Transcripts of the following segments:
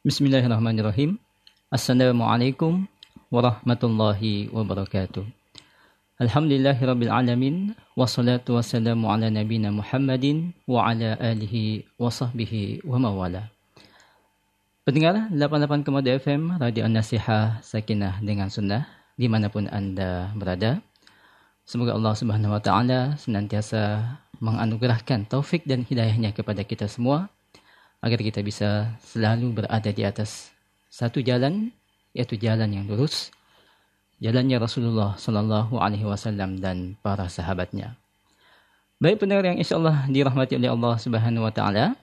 Bismillahirrahmanirrahim. Assalamualaikum warahmatullahi wabarakatuh. Alhamdulillahirabbil alamin wassalatu wassalamu ala nabiyyina Muhammadin wa ala alihi wa sahbihi wa mawala. Pendengar 88 Kemudian FM Radio An-Nasihah Sakinah dengan Sunnah di mana pun Anda berada. Semoga Allah Subhanahu wa taala senantiasa menganugerahkan taufik dan hidayahnya kepada kita semua agar kita bisa selalu berada di atas satu jalan yaitu jalan yang lurus jalannya Rasulullah sallallahu alaihi wasallam dan para sahabatnya. Baik pendengar yang insyaallah dirahmati oleh Allah Subhanahu wa taala.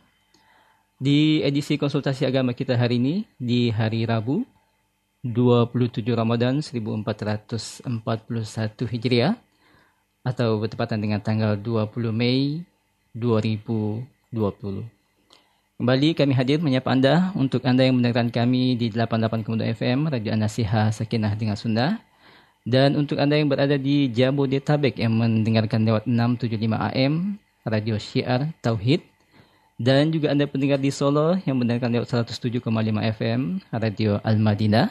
Di edisi konsultasi agama kita hari ini di hari Rabu 27 Ramadan 1441 Hijriah atau bertepatan dengan tanggal 20 Mei 2020. Kembali kami hadir menyapa anda untuk anda yang mendengarkan kami di 88 Kemudian FM, Radio Anasiha Sakinah dengan Sunda. Dan untuk anda yang berada di Jabodetabek yang mendengarkan lewat 675 AM, Radio Syiar Tauhid. Dan juga anda pendengar di Solo yang mendengarkan lewat 107,5 FM, Radio Al-Madinah.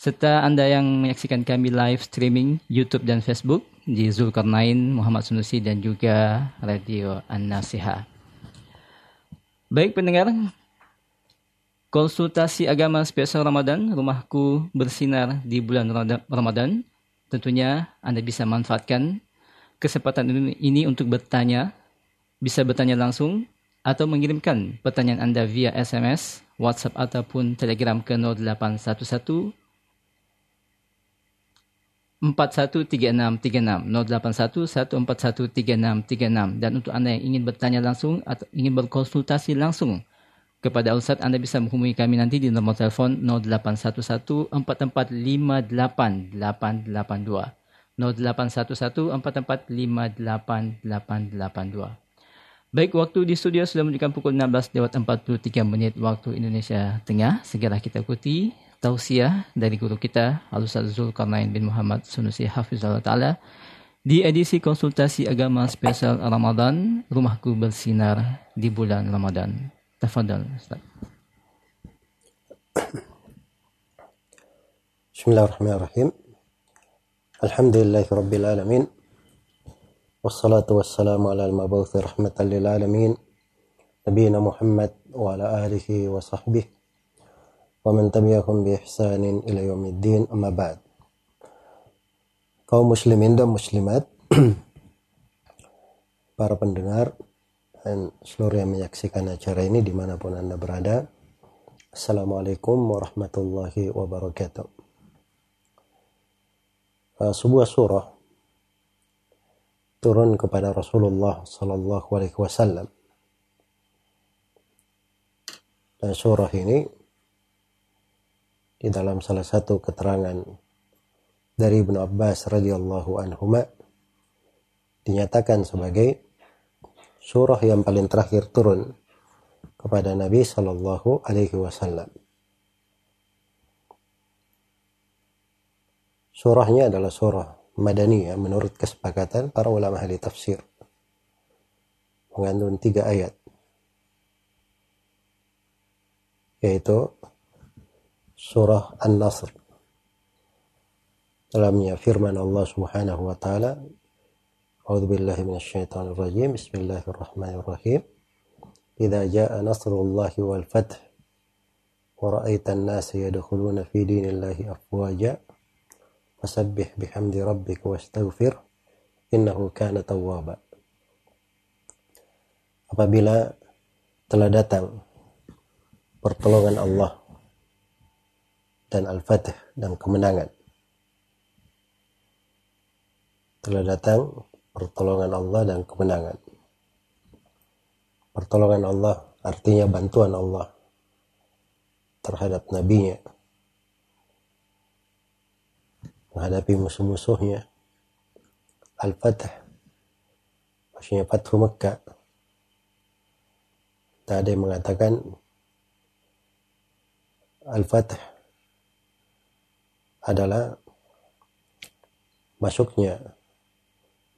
Serta anda yang menyaksikan kami live streaming YouTube dan Facebook di Zulkarnain, Muhammad Sunusi dan juga Radio An-Nasihah. Baik pendengar, konsultasi agama spesial Ramadan, rumahku bersinar di bulan Ramadan. Tentunya Anda bisa manfaatkan kesempatan ini untuk bertanya, bisa bertanya langsung atau mengirimkan pertanyaan Anda via SMS, WhatsApp ataupun Telegram ke 0811 413636 0811413636 dan untuk Anda yang ingin bertanya langsung atau ingin berkonsultasi langsung kepada Ustaz Anda bisa menghubungi kami nanti di nomor telepon 081144588882 081144588882 Baik, waktu di studio sudah menunjukkan pukul 16 lewat 43 menit waktu Indonesia Tengah. Segera kita ikuti tausiah dari guru kita Al-Ustaz Zulkarnain bin Muhammad Sunusi Hafizullah Ta'ala di edisi konsultasi agama spesial Ramadan Rumahku Bersinar di bulan Ramadan. Tafadhal Ustaz. Bismillahirrahmanirrahim. Alhamdulillahi Alamin. Wassalatu wassalamu ala al-mabuthi rahmatan lil alamin. Muhammad wa ala alihi wa sahbihi ومن تبعهم بإحسان إلى يوم الدين أما بعد kaum muslimin dan muslimat para pendengar dan seluruh yang menyaksikan acara ini dimanapun anda berada Assalamualaikum warahmatullahi wabarakatuh uh, sebuah surah turun kepada Rasulullah Sallallahu Alaihi Wasallam dan surah ini di dalam salah satu keterangan dari Ibnu Abbas radhiyallahu anhu dinyatakan sebagai surah yang paling terakhir turun kepada Nabi Shallallahu Alaihi Wasallam. Surahnya adalah surah Madaniyah menurut kesepakatan para ulama ahli tafsir. Mengandung tiga ayat. Yaitu surah An-Nasr. Dalamnya firman Allah Subhanahu wa taala, A'udzu billahi minasyaitonir rajim. Bismillahirrahmanirrahim. Idza jaa nasrullahi wal fath wa ra'aita an-nasa yadkhuluna fi dinillahi afwaja fasabbih bihamdi rabbika wastaghfir innahu kana tawwaba. Apabila telah datang pertolongan Allah dan Al-Fatih dan kemenangan. Telah datang pertolongan Allah dan kemenangan. Pertolongan Allah artinya bantuan Allah terhadap nabinya menghadapi musuh-musuhnya. Al-Fatih maksudnya Fathu Mekah. Tak ada yang mengatakan Al-Fatih adalah masuknya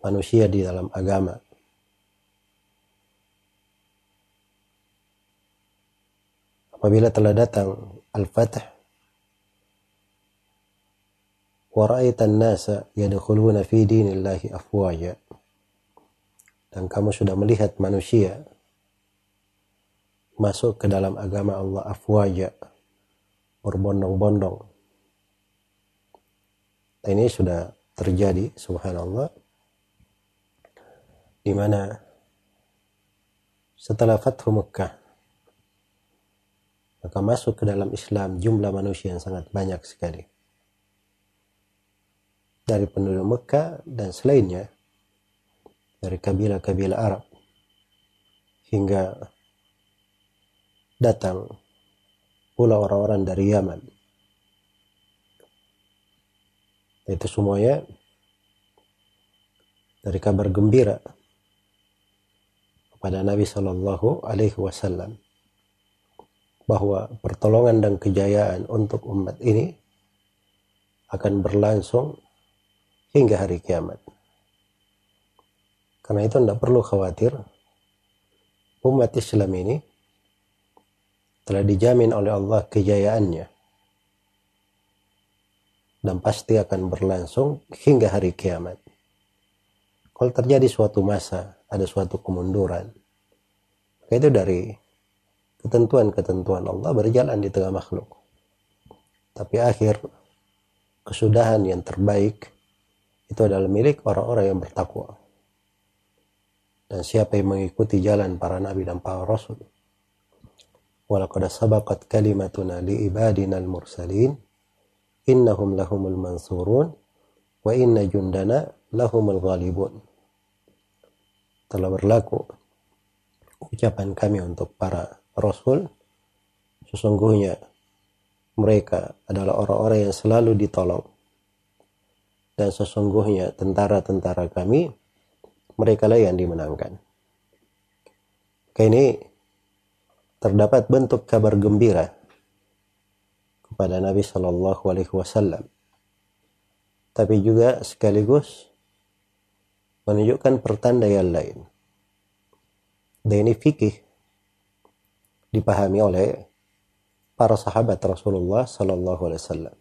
manusia di dalam agama. apabila telah datang al-fath wa ra'aitan nasa yadkhuluna fi dinillahi afwaja dan kamu sudah melihat manusia masuk ke dalam agama Allah afwaja berbondong-bondong ini sudah terjadi subhanallah. Di mana setelah Fathu Mekah maka masuk ke dalam Islam jumlah manusia yang sangat banyak sekali. Dari penduduk Mekah dan selainnya dari kabilah-kabilah Arab hingga datang pula orang-orang dari Yaman itu semuanya dari kabar gembira kepada Nabi Shallallahu Alaihi Wasallam bahwa pertolongan dan kejayaan untuk umat ini akan berlangsung hingga hari kiamat. Karena itu tidak perlu khawatir umat Islam ini telah dijamin oleh Allah kejayaannya dan pasti akan berlangsung hingga hari kiamat. Kalau terjadi suatu masa ada suatu kemunduran. Maka itu dari ketentuan-ketentuan Allah berjalan di tengah makhluk. Tapi akhir kesudahan yang terbaik itu adalah milik orang-orang yang bertakwa. Dan siapa yang mengikuti jalan para nabi dan para rasul. Walaqad sabaqat kalimatuna li ibadina al-mursalin innahum lahumul mansurun wa inna jundana lahumul ghalibun. Telah berlaku ucapan kami untuk para rasul. Sesungguhnya mereka adalah orang-orang yang selalu ditolong. Dan sesungguhnya tentara-tentara kami mereka lah yang dimenangkan. Kayak ini terdapat bentuk kabar gembira kepada Nabi Shallallahu Alaihi Wasallam, tapi juga sekaligus menunjukkan pertanda yang lain. Dan ini fikih dipahami oleh para sahabat Rasulullah Sallallahu Alaihi Wasallam.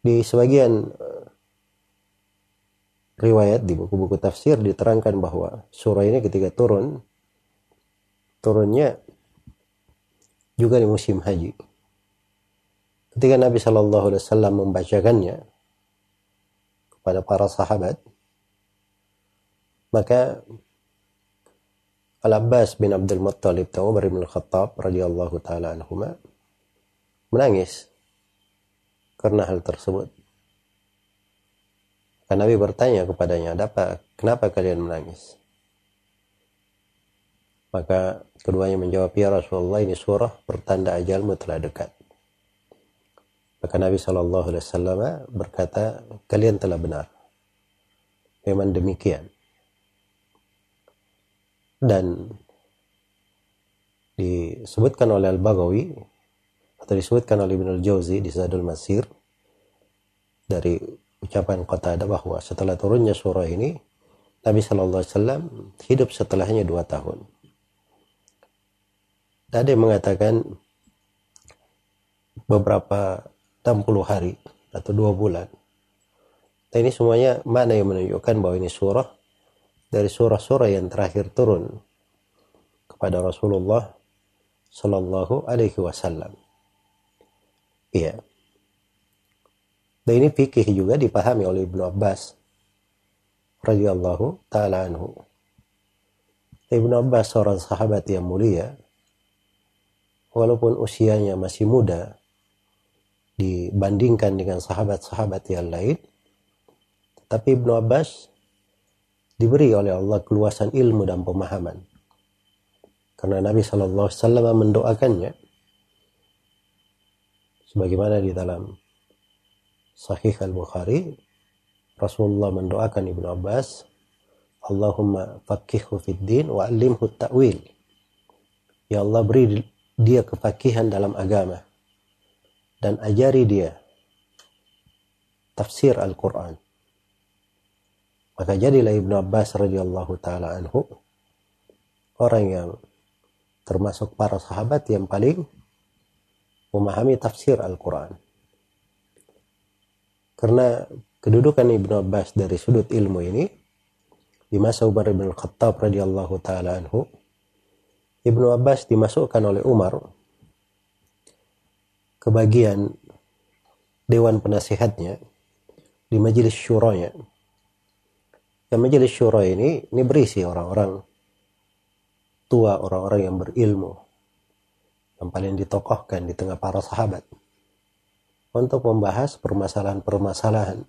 Di sebagian eh, riwayat di buku-buku tafsir diterangkan bahwa surah ini ketika turun turunnya juga di musim haji. Ketika Nabi Shallallahu Alaihi Wasallam membacakannya kepada para sahabat, maka Al-Abbas bin Abdul Muttalib dan Umar bin Khattab radhiyallahu taala anhuma menangis karena hal tersebut. Karena Nabi bertanya kepadanya, "Apa kenapa kalian menangis?" Maka keduanya menjawab, "Ya Rasulullah, ini surah pertanda ajalmu telah dekat." Maka Nabi Shallallahu Alaihi Wasallam berkata, "Kalian telah benar. Memang demikian." dan disebutkan oleh Al-Baghawi atau disebutkan oleh Ibn Al-Jauzi di Zadul Masir dari ucapan Qatadah bahwa setelah turunnya surah ini Nabi Shallallahu Alaihi Wasallam hidup setelahnya dua tahun. Ada yang mengatakan beberapa 60 hari atau dua bulan. Dan ini semuanya mana yang menunjukkan bahwa ini surah dari surah-surah yang terakhir turun kepada Rasulullah Sallallahu Alaihi Wasallam. Iya. Dan ini fikih juga dipahami oleh Ibnu Abbas radhiyallahu taala anhu. Ibnu Abbas seorang sahabat yang mulia walaupun usianya masih muda dibandingkan dengan sahabat-sahabat yang lain tapi Ibnu Abbas diberi oleh Allah keluasan ilmu dan pemahaman. Karena Nabi Wasallam mendoakannya, sebagaimana di dalam Sahih Al Bukhari, Rasulullah mendoakan Ibnu Abbas, Allahumma fakihhu fid din wa alimhu ta'wil. Ya Allah beri dia kefakihan dalam agama dan ajari dia tafsir Al-Quran. Maka jadilah Ibnu Abbas radhiyallahu taala anhu orang yang termasuk para sahabat yang paling memahami tafsir Al-Quran. Karena kedudukan Ibnu Abbas dari sudut ilmu ini di masa Umar bin Khattab radhiyallahu taala anhu Ibnu Abbas dimasukkan oleh Umar ke bagian dewan penasihatnya di majelis syuranya. Dan majelis syura ini ini berisi orang-orang tua, orang-orang yang berilmu yang paling ditokohkan di tengah para sahabat untuk membahas permasalahan-permasalahan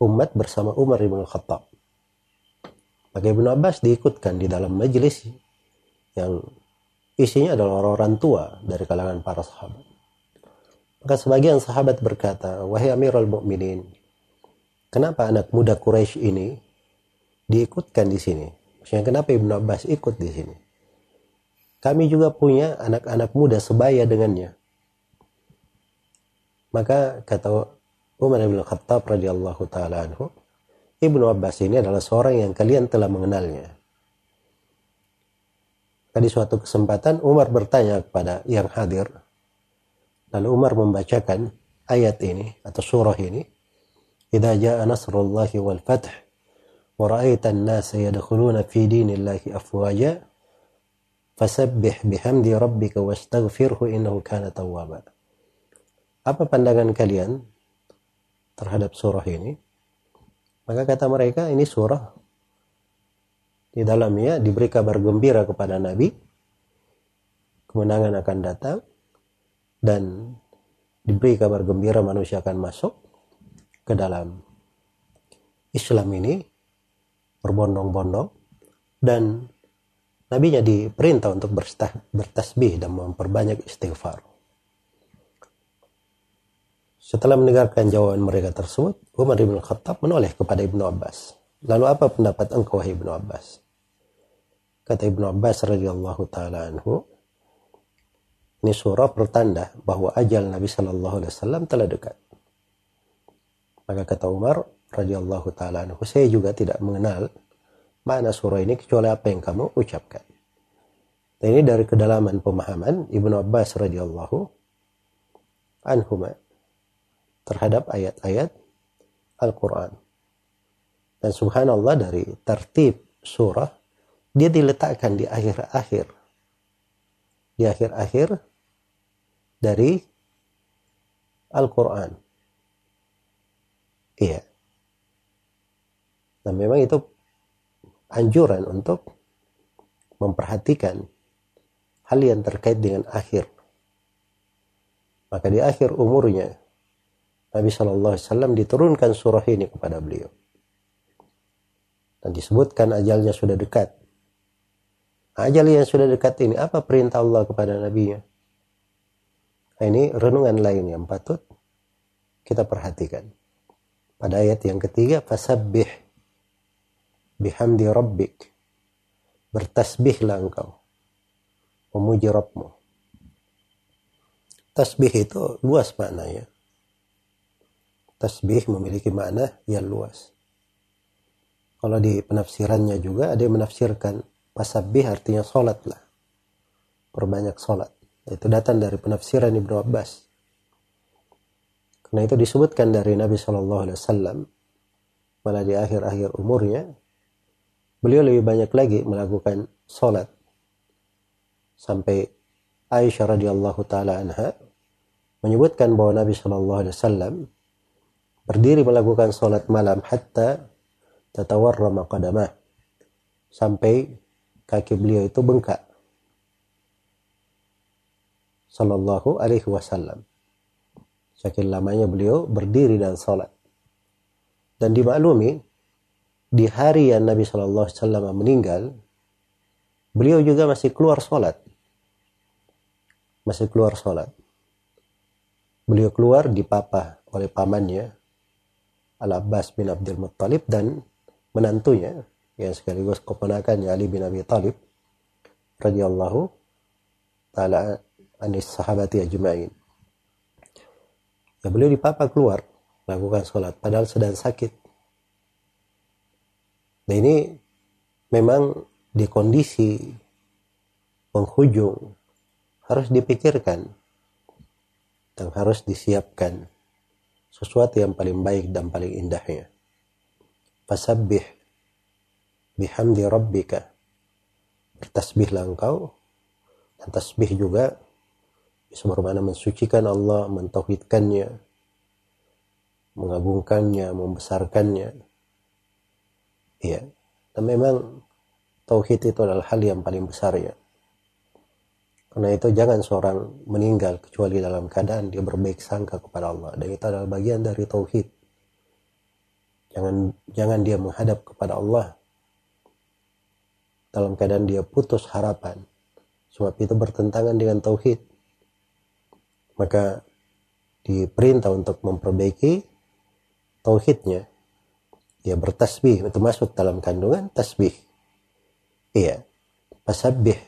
umat bersama Umar bin Khattab. Maka Ibnu Abbas diikutkan di dalam majelis yang isinya adalah orang-orang tua dari kalangan para sahabat. Maka sebagian sahabat berkata, Wahai Amirul Mukminin, kenapa anak muda Quraisy ini diikutkan di sini? Maksudnya kenapa Ibnu Abbas ikut di sini? Kami juga punya anak-anak muda sebaya dengannya. Maka kata Umar bin Khattab radhiyallahu taala anhu, Ibnu Abbas ini adalah seorang yang kalian telah mengenalnya. Tadi suatu kesempatan Umar bertanya kepada yang hadir. Lalu Umar membacakan ayat ini atau surah ini. Idza jaa nasrullahi wal fath wa ra'aita an-nasa yadkhuluna fi dinillahi afwaja fasabbih bihamdi rabbika wastaghfirhu innahu kana tawwaba. Apa pandangan kalian terhadap surah ini? Maka kata mereka ini surah di dalamnya diberi kabar gembira kepada Nabi kemenangan akan datang dan diberi kabar gembira manusia akan masuk ke dalam Islam ini berbondong-bondong dan nabinya diperintah untuk bertasbih dan memperbanyak istighfar. Setelah mendengarkan jawaban mereka tersebut, Umar bin Khattab menoleh kepada Ibnu Abbas. Lalu apa pendapat engkau Ibnu Abbas? Kata Ibnu Abbas radhiyallahu taala anhu, ini surah pertanda bahwa ajal Nabi Shallallahu alaihi wasallam telah dekat. Maka kata Umar radhiyallahu taala anhu, saya juga tidak mengenal mana surah ini kecuali apa yang kamu ucapkan. Dan ini dari kedalaman pemahaman Ibnu Abbas radhiyallahu anhu terhadap ayat-ayat Al-Quran. Dan subhanallah dari tertib surah, dia diletakkan di akhir-akhir. Di akhir-akhir dari Al-Quran. Iya. Dan memang itu anjuran untuk memperhatikan hal yang terkait dengan akhir. Maka di akhir umurnya Nabi Shallallahu Alaihi Wasallam diturunkan surah ini kepada beliau dan disebutkan ajalnya sudah dekat. Ajal yang sudah dekat ini apa perintah Allah kepada Nabi-Nya? Nah, ini renungan lain yang patut kita perhatikan. Pada ayat yang ketiga, fasabbih bihamdi rabbik. Bertasbihlah engkau. Memuji Rabbmu. Tasbih itu luas maknanya tasbih memiliki makna yang luas. Kalau di penafsirannya juga ada yang menafsirkan pasabih artinya sholat lah. Perbanyak sholat. Itu datang dari penafsiran Ibnu Abbas. Karena itu disebutkan dari Nabi Shallallahu Alaihi Wasallam. Malah di akhir-akhir umurnya beliau lebih banyak lagi melakukan sholat sampai Aisyah radhiyallahu taala anha menyebutkan bahwa Nabi Shallallahu Alaihi Wasallam berdiri melakukan sholat malam hatta tatawarrama qadamah. Sampai kaki beliau itu bengkak sallallahu alaihi wasallam. Saking lamanya beliau berdiri dan sholat. Dan dimaklumi di hari yang Nabi Shallallahu Alaihi Wasallam meninggal beliau juga masih keluar sholat. Masih keluar sholat. Beliau keluar di papa oleh pamannya Al-Abbas bin Abdul Muttalib dan menantunya yang sekaligus keponakannya Ali bin Abi Talib radhiyallahu taala anis sahabati ajma'in. Ya beliau dipapa keluar melakukan sholat padahal sedang sakit. Dan ini memang di kondisi penghujung harus dipikirkan dan harus disiapkan sesuatu yang paling baik dan paling indahnya. Fasabbih bihamdi rabbika. Bertasbihlah engkau dan tasbih juga bisa bermakna mensucikan Allah, mentauhidkannya, mengagungkannya, membesarkannya. Iya. Dan memang tauhid itu adalah hal yang paling besar ya. Karena itu jangan seorang meninggal kecuali dalam keadaan dia berbaik sangka kepada Allah. Dan itu adalah bagian dari tauhid. Jangan jangan dia menghadap kepada Allah dalam keadaan dia putus harapan. Sebab itu bertentangan dengan tauhid. Maka diperintah untuk memperbaiki tauhidnya. Dia bertasbih itu masuk dalam kandungan tasbih. Iya. Pasabbih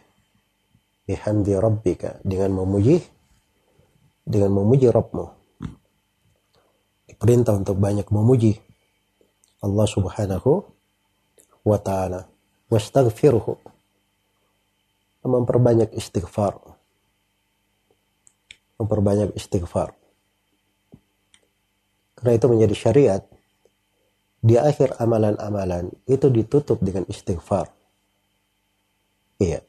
bihamdi rabbika dengan memuji dengan memuji Rabbmu diperintah untuk banyak memuji Allah subhanahu wa ta'ala wastaghfiruhu memperbanyak istighfar memperbanyak istighfar karena itu menjadi syariat di akhir amalan-amalan itu ditutup dengan istighfar iya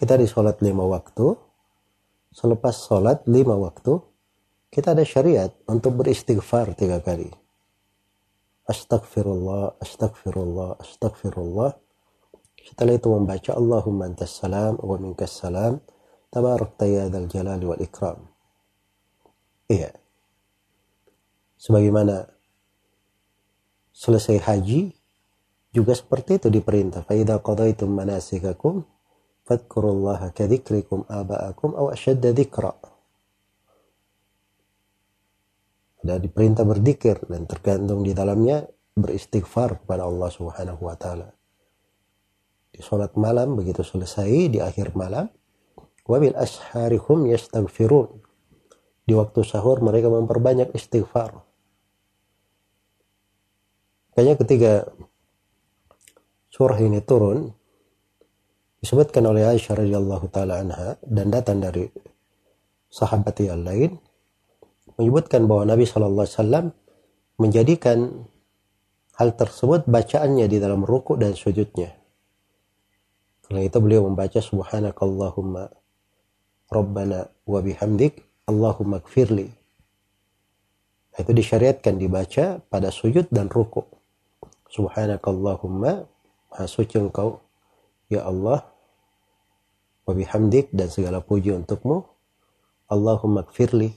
kita di sholat lima waktu, selepas sholat lima waktu, kita ada syariat untuk beristighfar tiga kali. Astagfirullah, astagfirullah, astagfirullah. Setelah itu membaca Allahumma antas salam wa minkas salam. Tabarak tayyadal jalali wal ikram. Iya. Sebagaimana selesai haji juga seperti itu diperintah. Faidah qadaitum manasikakum fadkurullaha kadhikrikum aba'akum aw ashadda dhikra. Ada diperintah berzikir dan tergantung di dalamnya beristighfar kepada Allah Subhanahu wa taala. Di salat malam begitu selesai di akhir malam wabil asharihum yastaghfirun. Di waktu sahur mereka memperbanyak istighfar. Kayaknya ketika surah ini turun, disebutkan oleh Aisyah radhiyallahu taala anha dan datang dari sahabat yang lain menyebutkan bahwa Nabi Shallallahu alaihi wasallam menjadikan hal tersebut bacaannya di dalam ruku dan sujudnya. Karena itu beliau membaca subhanakallahumma rabbana wa bihamdik Allahumma kfirli. Itu disyariatkan dibaca pada sujud dan ruku. Subhanakallahumma maha suci engkau Ya Allah, wa bihamdik dan segala puji untukmu. Allahumma kfirli.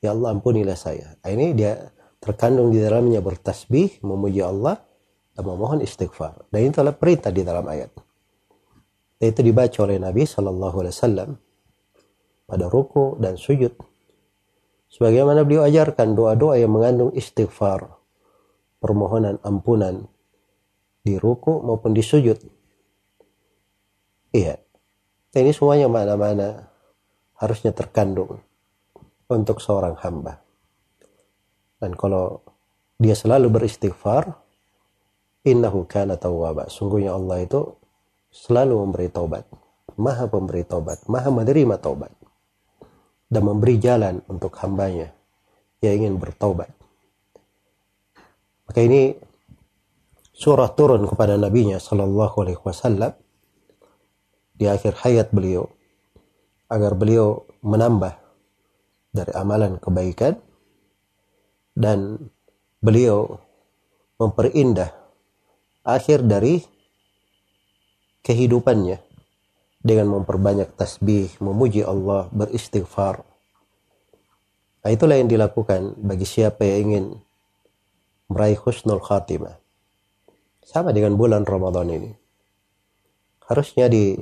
Ya Allah ampunilah saya. Nah, ini dia terkandung di dalamnya bertasbih, memuji Allah, dan memohon istighfar. Dan itu adalah perintah di dalam ayat. Dan itu dibaca oleh Nabi Shallallahu Alaihi Wasallam pada ruku dan sujud. Sebagaimana beliau ajarkan doa-doa yang mengandung istighfar, permohonan ampunan di ruku maupun di sujud. Iya. Ini semuanya mana-mana harusnya terkandung untuk seorang hamba. Dan kalau dia selalu beristighfar, innahu kana tawwaba. Sungguhnya Allah itu selalu memberi taubat. Maha pemberi taubat, maha menerima taubat. Dan memberi jalan untuk hambanya yang ingin bertaubat. Maka ini surah turun kepada nabinya sallallahu alaihi wasallam di akhir hayat beliau agar beliau menambah dari amalan kebaikan dan beliau memperindah akhir dari kehidupannya dengan memperbanyak tasbih, memuji Allah, beristighfar. Nah, itulah yang dilakukan bagi siapa yang ingin meraih husnul khatimah. Sama dengan bulan Ramadan ini. Harusnya di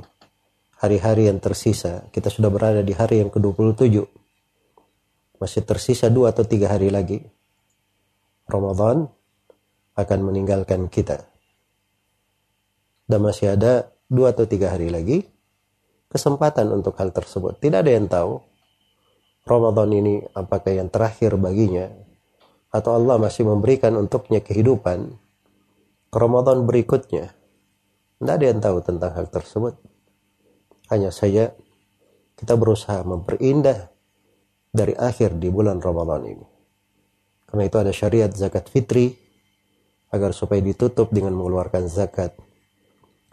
hari-hari yang tersisa. Kita sudah berada di hari yang ke-27. Masih tersisa dua atau tiga hari lagi. Ramadan akan meninggalkan kita. Dan masih ada dua atau tiga hari lagi kesempatan untuk hal tersebut. Tidak ada yang tahu Ramadan ini apakah yang terakhir baginya atau Allah masih memberikan untuknya kehidupan ke Ramadan berikutnya. Tidak ada yang tahu tentang hal tersebut. Hanya saja kita berusaha memperindah dari akhir di bulan Ramadan ini. Karena itu ada syariat zakat fitri agar supaya ditutup dengan mengeluarkan zakat.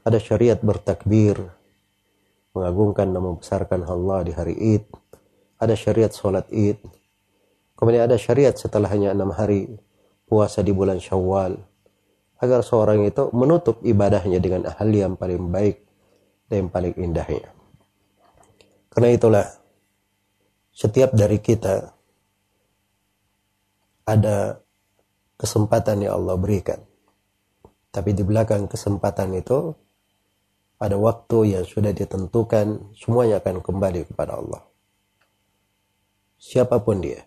Ada syariat bertakbir, mengagungkan dan membesarkan Allah di hari Id. Ada syariat sholat Id. Kemudian ada syariat setelah hanya enam hari puasa di bulan Syawal. Agar seorang itu menutup ibadahnya dengan hal yang paling baik dan yang paling indahnya. Karena itulah setiap dari kita ada kesempatan yang Allah berikan. Tapi di belakang kesempatan itu ada waktu yang sudah ditentukan, semuanya akan kembali kepada Allah. Siapa pun dia,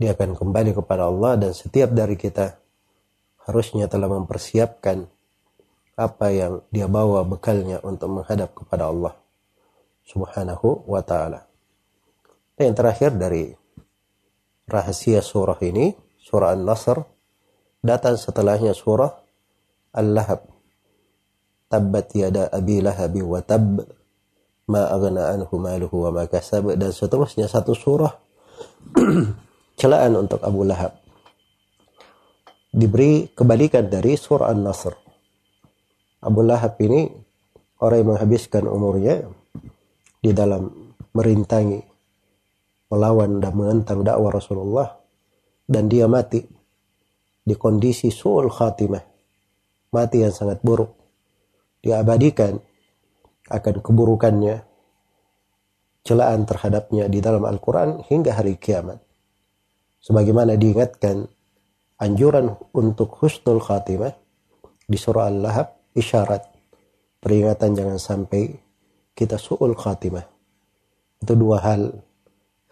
dia akan kembali kepada Allah dan setiap dari kita harusnya telah mempersiapkan apa yang dia bawa bekalnya untuk menghadap kepada Allah Subhanahu wa taala. Yang terakhir dari rahasia surah ini, surah An-Nasr, datang setelahnya surah Al-Lahab. Tabbat yada abi lahabi wa tab ma aghna anhu maluhu wa ma kasab dan seterusnya satu surah celaan untuk Abu Lahab. Diberi kebalikan dari surah An-Nasr. Abu Lahab ini orang yang menghabiskan umurnya di dalam merintangi melawan dan menentang dakwah Rasulullah dan dia mati di kondisi suul khatimah mati yang sangat buruk dia abadikan akan keburukannya celaan terhadapnya di dalam Al-Quran hingga hari kiamat sebagaimana diingatkan anjuran untuk husnul khatimah di surah Al-Lahab isyarat peringatan jangan sampai kita suul khatimah itu dua hal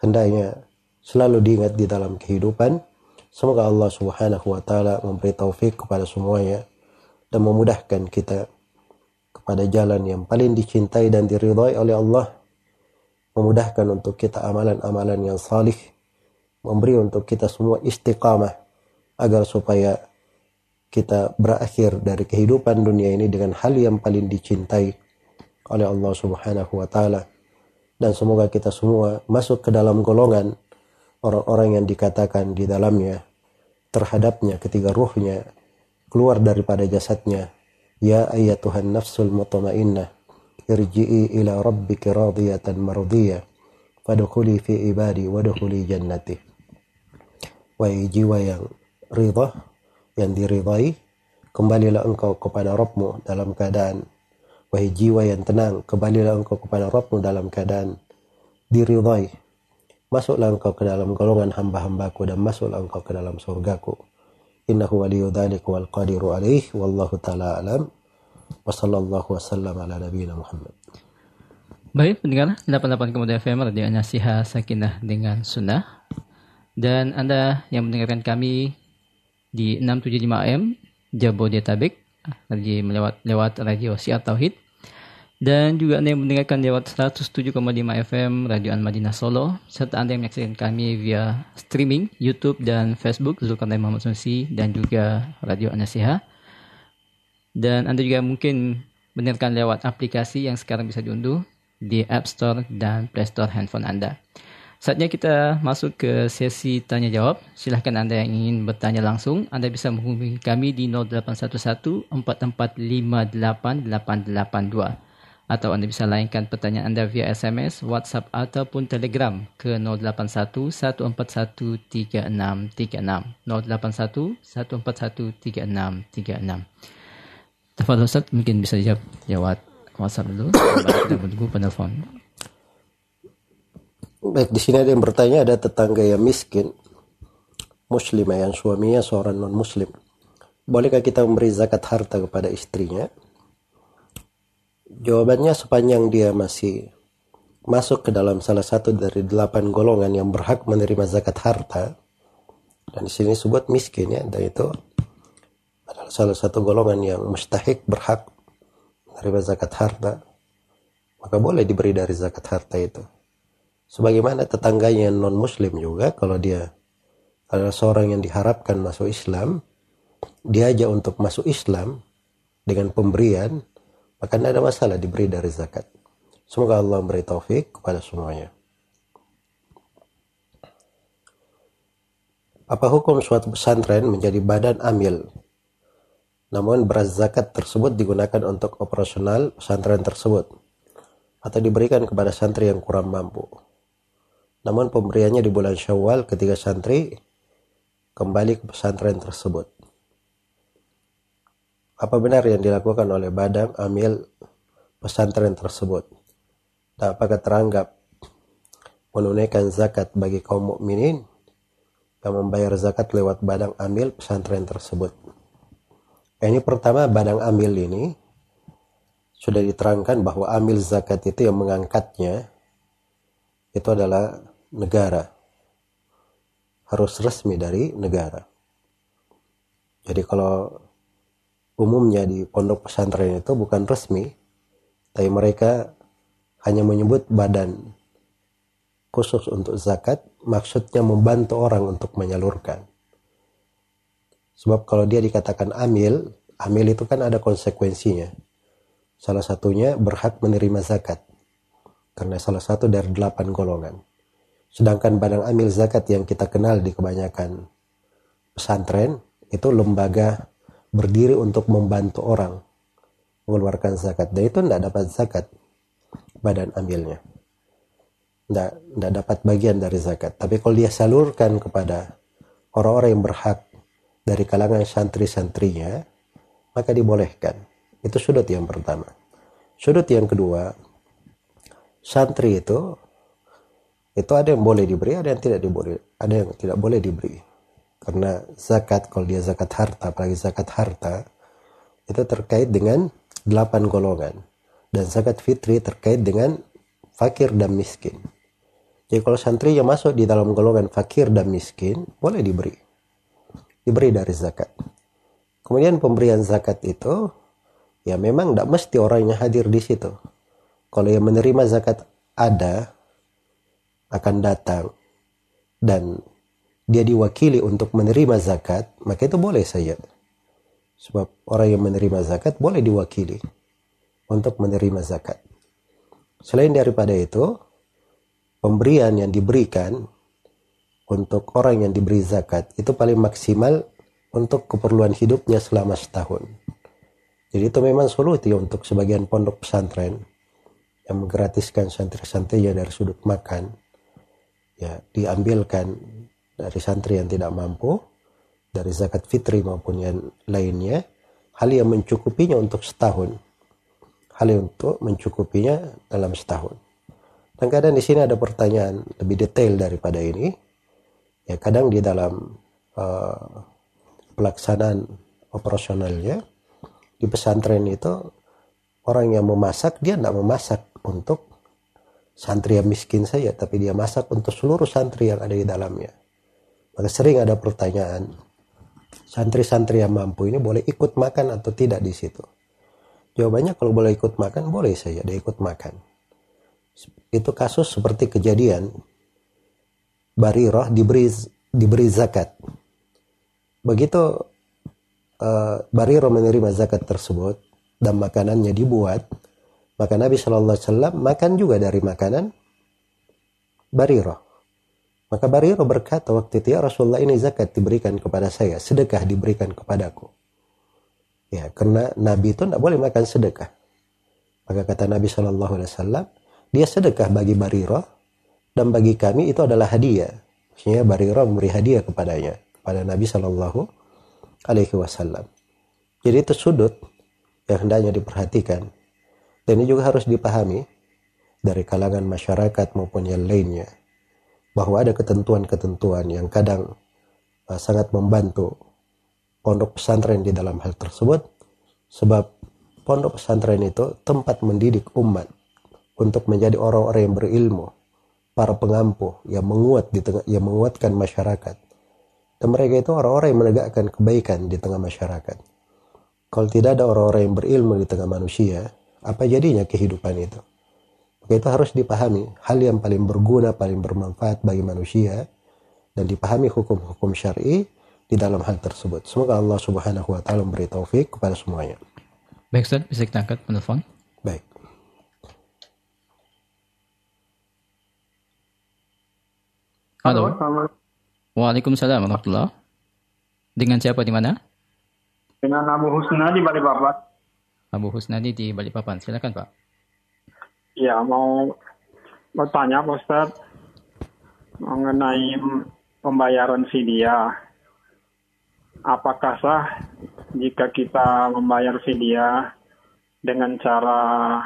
hendaknya selalu diingat di dalam kehidupan. Semoga Allah Subhanahu wa taala memberi taufik kepada semuanya dan memudahkan kita kepada jalan yang paling dicintai dan diridhai oleh Allah. Memudahkan untuk kita amalan-amalan yang salih, memberi untuk kita semua istiqamah agar supaya kita berakhir dari kehidupan dunia ini dengan hal yang paling dicintai oleh Allah Subhanahu wa taala dan semoga kita semua masuk ke dalam golongan orang-orang yang dikatakan di dalamnya terhadapnya ketika ruhnya keluar daripada jasadnya ya Tuhan nafsul mutmainnah irji'i ila rabbiki radiyatan mardiyah fadkhuli fi ibadi wadkhuli jannati wahai jiwa yang ridha yang diridhai kembalilah engkau kepada Rabbmu dalam keadaan Wahai jiwa yang tenang, kembalilah engkau kepada Rabbmu dalam keadaan diridhai. Masuklah engkau ke dalam golongan hamba-hambaku dan masuklah engkau ke dalam surgaku. Innahu waliyu dhalik wal qadiru alaih. Wallahu ta'ala alam. Wa sallallahu wasallam ala nabiyina Muhammad. Baik, pendengar 88 Kemudian FM Radio Nasiha Sakinah dengan Sunnah. Dan Anda yang mendengarkan kami di 675 AM Jabodetabek melewat lewat radio Siar Tauhid dan juga Anda yang mendengarkan lewat 107,5 FM Radio An Madinah Solo serta Anda yang menyaksikan kami via streaming YouTube dan Facebook Zulkarnain Muhammad Sunsi dan juga Radio An-Nasiha dan Anda juga mungkin mendengarkan lewat aplikasi yang sekarang bisa diunduh di App Store dan Play Store handphone Anda. Saatnya kita masuk ke sesi tanya jawab. Silahkan Anda yang ingin bertanya langsung, Anda bisa menghubungi kami di 0811 4458 Atau Anda bisa layankan pertanyaan Anda via SMS, WhatsApp ataupun Telegram ke 081 141 3636. 081 141 3636. Tafadhol Ustaz, mungkin bisa jawab lewat WhatsApp dulu. Kita menunggu penelpon. Baik, di sini ada yang bertanya ada tetangga yang miskin, muslimah yang suaminya seorang non muslim. Bolehkah kita memberi zakat harta kepada istrinya? Jawabannya sepanjang dia masih masuk ke dalam salah satu dari delapan golongan yang berhak menerima zakat harta, dan di sini sebut miskin ya, dan itu adalah salah satu golongan yang mustahik berhak menerima zakat harta, maka boleh diberi dari zakat harta itu. Sebagaimana tetangganya non muslim juga kalau dia adalah seorang yang diharapkan masuk Islam, diajak untuk masuk Islam dengan pemberian, maka tidak ada masalah diberi dari zakat. Semoga Allah memberi taufik kepada semuanya. Apa hukum suatu pesantren menjadi badan amil? Namun beras zakat tersebut digunakan untuk operasional pesantren tersebut atau diberikan kepada santri yang kurang mampu. Namun pemberiannya di bulan Syawal ketika santri kembali ke pesantren tersebut. Apa benar yang dilakukan oleh badan amil pesantren tersebut? Dan apakah teranggap menunaikan zakat bagi kaum mukminin yang membayar zakat lewat badang amil pesantren tersebut. Ini pertama badang amil ini sudah diterangkan bahwa amil zakat itu yang mengangkatnya itu adalah negara. Harus resmi dari negara. Jadi kalau umumnya di pondok pesantren itu bukan resmi, tapi mereka hanya menyebut badan khusus untuk zakat maksudnya membantu orang untuk menyalurkan. Sebab kalau dia dikatakan amil, amil itu kan ada konsekuensinya. Salah satunya berhak menerima zakat. Karena salah satu dari delapan golongan. Sedangkan badan amil zakat yang kita kenal di kebanyakan pesantren, itu lembaga berdiri untuk membantu orang mengeluarkan zakat. Dan itu tidak dapat zakat badan amilnya tidak dapat bagian dari zakat. Tapi kalau dia salurkan kepada orang-orang yang berhak dari kalangan santri-santrinya, maka dibolehkan. Itu sudut yang pertama. Sudut yang kedua, santri itu itu ada yang boleh diberi, ada yang tidak diberi, ada yang tidak boleh diberi. Karena zakat, kalau dia zakat harta, apalagi zakat harta, itu terkait dengan delapan golongan. Dan zakat fitri terkait dengan fakir dan miskin. Jadi kalau santri yang masuk di dalam golongan fakir dan miskin, boleh diberi. Diberi dari zakat. Kemudian pemberian zakat itu, ya memang tidak mesti orang yang hadir di situ. Kalau yang menerima zakat ada, akan datang, dan dia diwakili untuk menerima zakat, maka itu boleh saja. Sebab orang yang menerima zakat boleh diwakili untuk menerima zakat. Selain daripada itu, pemberian yang diberikan untuk orang yang diberi zakat itu paling maksimal untuk keperluan hidupnya selama setahun. Jadi itu memang solusi untuk sebagian pondok pesantren yang menggratiskan santri-santrinya dari sudut makan, ya diambilkan dari santri yang tidak mampu, dari zakat fitri maupun yang lainnya, hal yang mencukupinya untuk setahun, hal yang untuk mencukupinya dalam setahun. Dan kadang di sini ada pertanyaan lebih detail daripada ini. Ya kadang di dalam uh, pelaksanaan operasionalnya di pesantren itu orang yang memasak dia tidak memasak untuk santri yang miskin saja, tapi dia masak untuk seluruh santri yang ada di dalamnya. Maka sering ada pertanyaan, santri-santri yang mampu ini boleh ikut makan atau tidak di situ? Jawabannya kalau boleh ikut makan, boleh saja dia ikut makan itu kasus seperti kejadian Barirah diberi diberi zakat. Begitu uh, Barirah menerima zakat tersebut dan makanannya dibuat, maka Nabi Shallallahu Alaihi Wasallam makan juga dari makanan Barirah. Maka Barirah berkata waktu itu ya Rasulullah ini zakat diberikan kepada saya, sedekah diberikan kepadaku. Ya, karena Nabi itu tidak boleh makan sedekah. Maka kata Nabi Shallallahu Alaihi Wasallam, dia sedekah bagi Bariro dan bagi kami itu adalah hadiah. Maksudnya Bariro memberi hadiah kepadanya, kepada Nabi Shallallahu Alaihi Wasallam. Jadi itu sudut yang hendaknya diperhatikan dan ini juga harus dipahami dari kalangan masyarakat maupun yang lainnya bahwa ada ketentuan-ketentuan yang kadang uh, sangat membantu pondok pesantren di dalam hal tersebut sebab pondok pesantren itu tempat mendidik umat untuk menjadi orang-orang yang berilmu, para pengampu yang menguat di tengah yang menguatkan masyarakat. Dan mereka itu orang-orang yang menegakkan kebaikan di tengah masyarakat. Kalau tidak ada orang-orang yang berilmu di tengah manusia, apa jadinya kehidupan itu? Maka itu harus dipahami hal yang paling berguna, paling bermanfaat bagi manusia dan dipahami hukum-hukum syar'i di dalam hal tersebut. Semoga Allah Subhanahu wa taala memberi taufik kepada semuanya. Baik Ustaz, bisa kita angkat penelpon. Baik. Halo. Waalaikumsalam warahmatullah. Dengan siapa di mana? Dengan Abu Husna di Balikpapan. Abu Husnadi di Balikpapan. Silakan Pak. Ya, mau bertanya Pak Ustaz mengenai pembayaran vidya. Apakah sah jika kita membayar vidya dengan cara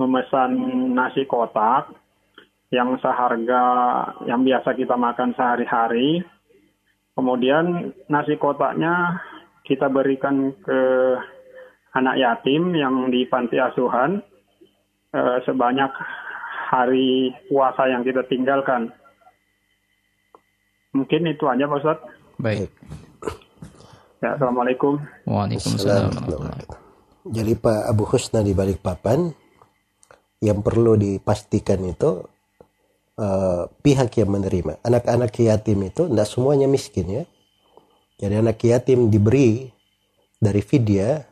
memesan nasi kotak yang seharga yang biasa kita makan sehari-hari. Kemudian nasi kotaknya kita berikan ke anak yatim yang di panti asuhan eh, sebanyak hari puasa yang kita tinggalkan. Mungkin itu aja Pak Ustaz. Baik. Ya, Assalamualaikum. Waalaikumsalam. Jadi Pak Abu Husna di Balikpapan yang perlu dipastikan itu eh, pihak yang menerima. Anak-anak yatim itu tidak semuanya miskin ya. Jadi anak yatim diberi dari vidya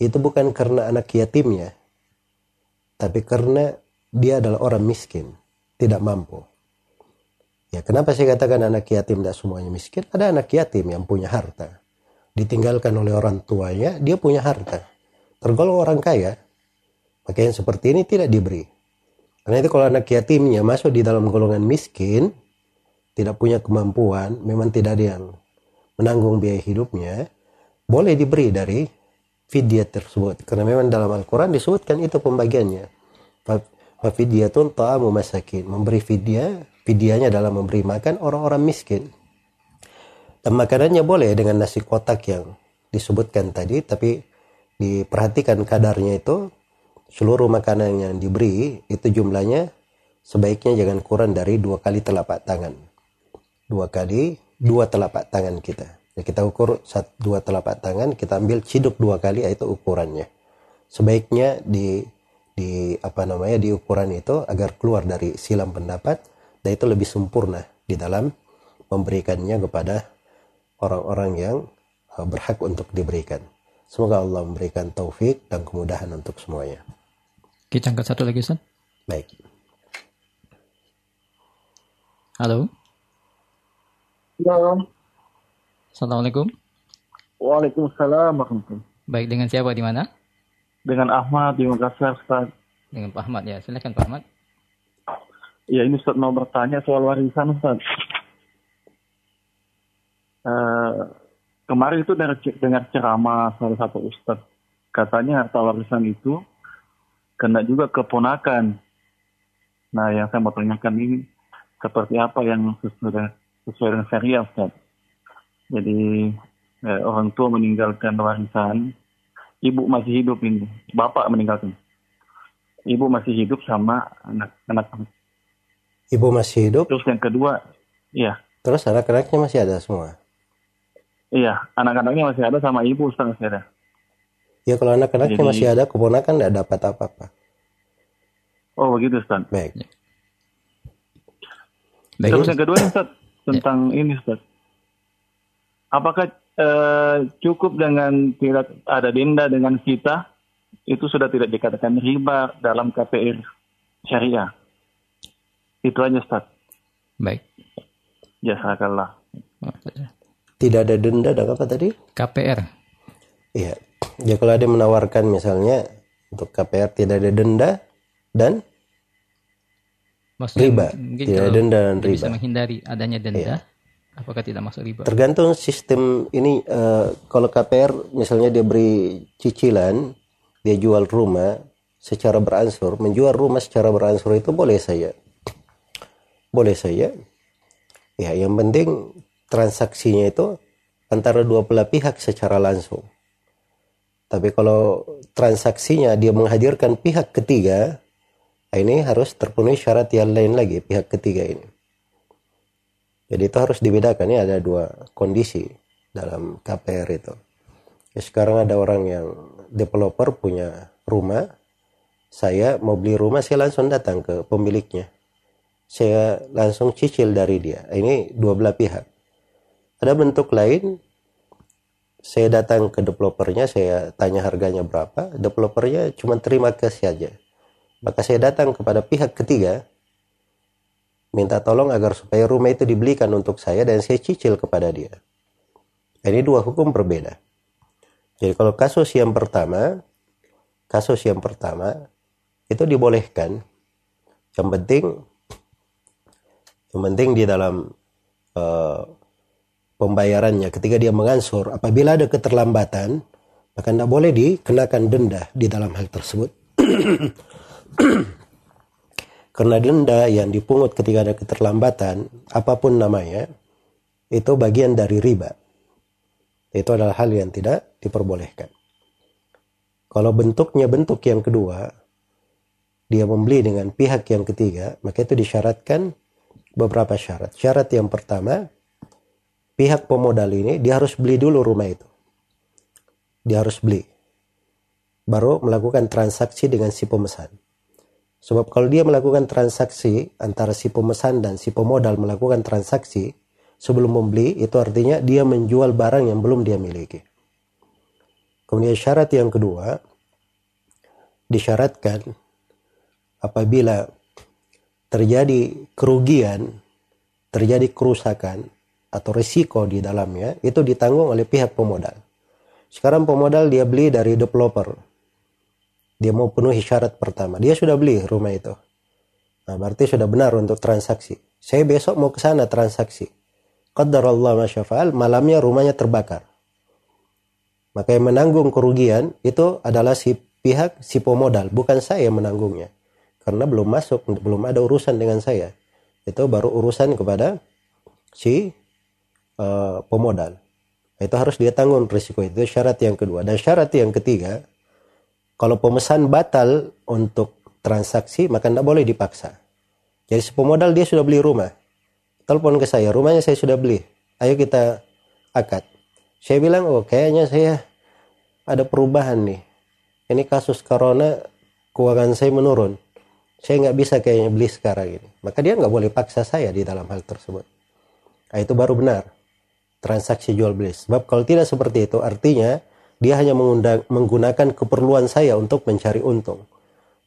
itu bukan karena anak yatimnya, tapi karena dia adalah orang miskin, tidak mampu. Ya, kenapa saya katakan anak yatim tidak semuanya miskin? Ada anak yatim yang punya harta. Ditinggalkan oleh orang tuanya, dia punya harta. Tergolong orang kaya. Maka yang seperti ini tidak diberi. Karena itu kalau anak yatimnya masuk di dalam golongan miskin, tidak punya kemampuan, memang tidak ada yang menanggung biaya hidupnya, boleh diberi dari fidyah tersebut. Karena memang dalam Al-Quran disebutkan itu pembagiannya. Fafidyatun ta'amu masakin. Memberi fidyah, fidyahnya adalah memberi makan orang-orang miskin. Dan makanannya boleh dengan nasi kotak yang disebutkan tadi, tapi diperhatikan kadarnya itu, seluruh makanan yang diberi, itu jumlahnya sebaiknya jangan kurang dari dua kali telapak tangan. Dua kali, dua telapak tangan kita. Ya, kita ukur satu, dua telapak tangan, kita ambil ciduk dua kali, itu ukurannya. Sebaiknya di di apa namanya di ukuran itu agar keluar dari silam pendapat dan itu lebih sempurna di dalam memberikannya kepada orang-orang yang uh, berhak untuk diberikan. Semoga Allah memberikan taufik dan kemudahan untuk semuanya. Kita angkat satu lagi Ustaz. Baik. Halo. Halo. Assalamualaikum. Waalaikumsalam warahmatullahi Baik, dengan siapa di mana? Dengan Ahmad di Makassar, Ustaz. Dengan Pak Ahmad ya. Silakan Pak Ahmad. Ya, ini Ustaz mau bertanya soal warisan, Ustaz. Eh, kemarin itu dengar, dengar ceramah salah satu Ustaz. Katanya harta warisan itu kena juga keponakan. Nah, yang saya mau tanyakan ini seperti apa yang sesuai, sesuai dengan syariah, Ustaz. Jadi, eh, orang tua meninggalkan warisan, ibu masih hidup ini, bapak meninggalkan. Ibu masih hidup sama anak-anak. Ibu masih hidup, Terus yang kedua, iya, terus anak-anaknya masih ada semua. iya, anak-anaknya masih ada sama ibu Ustaz masih ada. Ya kalau anak-anaknya Jadi- masih ada, keponakan tidak dapat apa-apa. Oh begitu Ustaz. Baik. Baik. Terus yang kedua Ustaz, tentang ini Ustaz. Apakah eh, cukup dengan tidak ada denda dengan kita itu sudah tidak dikatakan riba dalam KPR syariah? Itu aja Ustaz. Baik. Jazakallah. Tidak ada denda dan apa tadi? KPR. Iya. Ya kalau ada yang menawarkan misalnya untuk KPR tidak ada denda dan Maksudnya Riba. mungkin Tidak kalau denda dan dia bisa riba. menghindari adanya denda, Iya. Apakah tidak masuk riba? tergantung sistem ini eh, kalau KPR misalnya dia beri cicilan dia jual rumah secara beransur menjual rumah secara beransur itu boleh saja. Boleh saja. Ya yang penting transaksinya itu antara dua belah pihak secara langsung. Tapi kalau transaksinya dia menghadirkan pihak ketiga nah ini harus terpenuhi syarat yang lain lagi pihak ketiga ini jadi itu harus dibedakan ya ada dua kondisi dalam KPR itu. Ya, sekarang ada orang yang developer punya rumah, saya mau beli rumah saya langsung datang ke pemiliknya. Saya langsung cicil dari dia. Ini dua belah pihak. Ada bentuk lain saya datang ke developernya, saya tanya harganya berapa, developernya cuma terima cash saja. Maka saya datang kepada pihak ketiga, minta tolong agar supaya rumah itu dibelikan untuk saya dan saya cicil kepada dia. Ini dua hukum berbeda. Jadi kalau kasus yang pertama, kasus yang pertama itu dibolehkan. Yang penting, yang penting di dalam uh, pembayarannya ketika dia mengansur apabila ada keterlambatan maka tidak boleh dikenakan denda di dalam hal tersebut karena denda yang dipungut ketika ada keterlambatan apa pun namanya itu bagian dari riba itu adalah hal yang tidak diperbolehkan kalau bentuknya bentuk yang kedua dia membeli dengan pihak yang ketiga maka itu disyaratkan beberapa syarat syarat yang pertama pihak pemodal ini dia harus beli dulu rumah itu. Dia harus beli. Baru melakukan transaksi dengan si pemesan. Sebab kalau dia melakukan transaksi antara si pemesan dan si pemodal melakukan transaksi sebelum membeli itu artinya dia menjual barang yang belum dia miliki. Kemudian syarat yang kedua disyaratkan apabila terjadi kerugian, terjadi kerusakan atau risiko di dalamnya itu ditanggung oleh pihak pemodal. Sekarang pemodal dia beli dari developer. Dia mau penuhi syarat pertama. Dia sudah beli rumah itu. Nah, berarti sudah benar untuk transaksi. Saya besok mau ke sana transaksi. Allah masyafa'al, malamnya rumahnya terbakar. Maka yang menanggung kerugian itu adalah si pihak si pemodal, bukan saya yang menanggungnya. Karena belum masuk, belum ada urusan dengan saya. Itu baru urusan kepada si uh, pemodal. Itu harus dia tanggung risiko itu syarat yang kedua. Dan syarat yang ketiga, kalau pemesan batal untuk transaksi maka tidak boleh dipaksa. Jadi si pemodal dia sudah beli rumah. Telepon ke saya, rumahnya saya sudah beli. Ayo kita akad. Saya bilang, oh kayaknya saya ada perubahan nih. Ini kasus corona, keuangan saya menurun. Saya nggak bisa kayaknya beli sekarang ini. Maka dia nggak boleh paksa saya di dalam hal tersebut. Nah, itu baru benar transaksi jual beli. Sebab kalau tidak seperti itu artinya dia hanya menggunakan keperluan saya untuk mencari untung.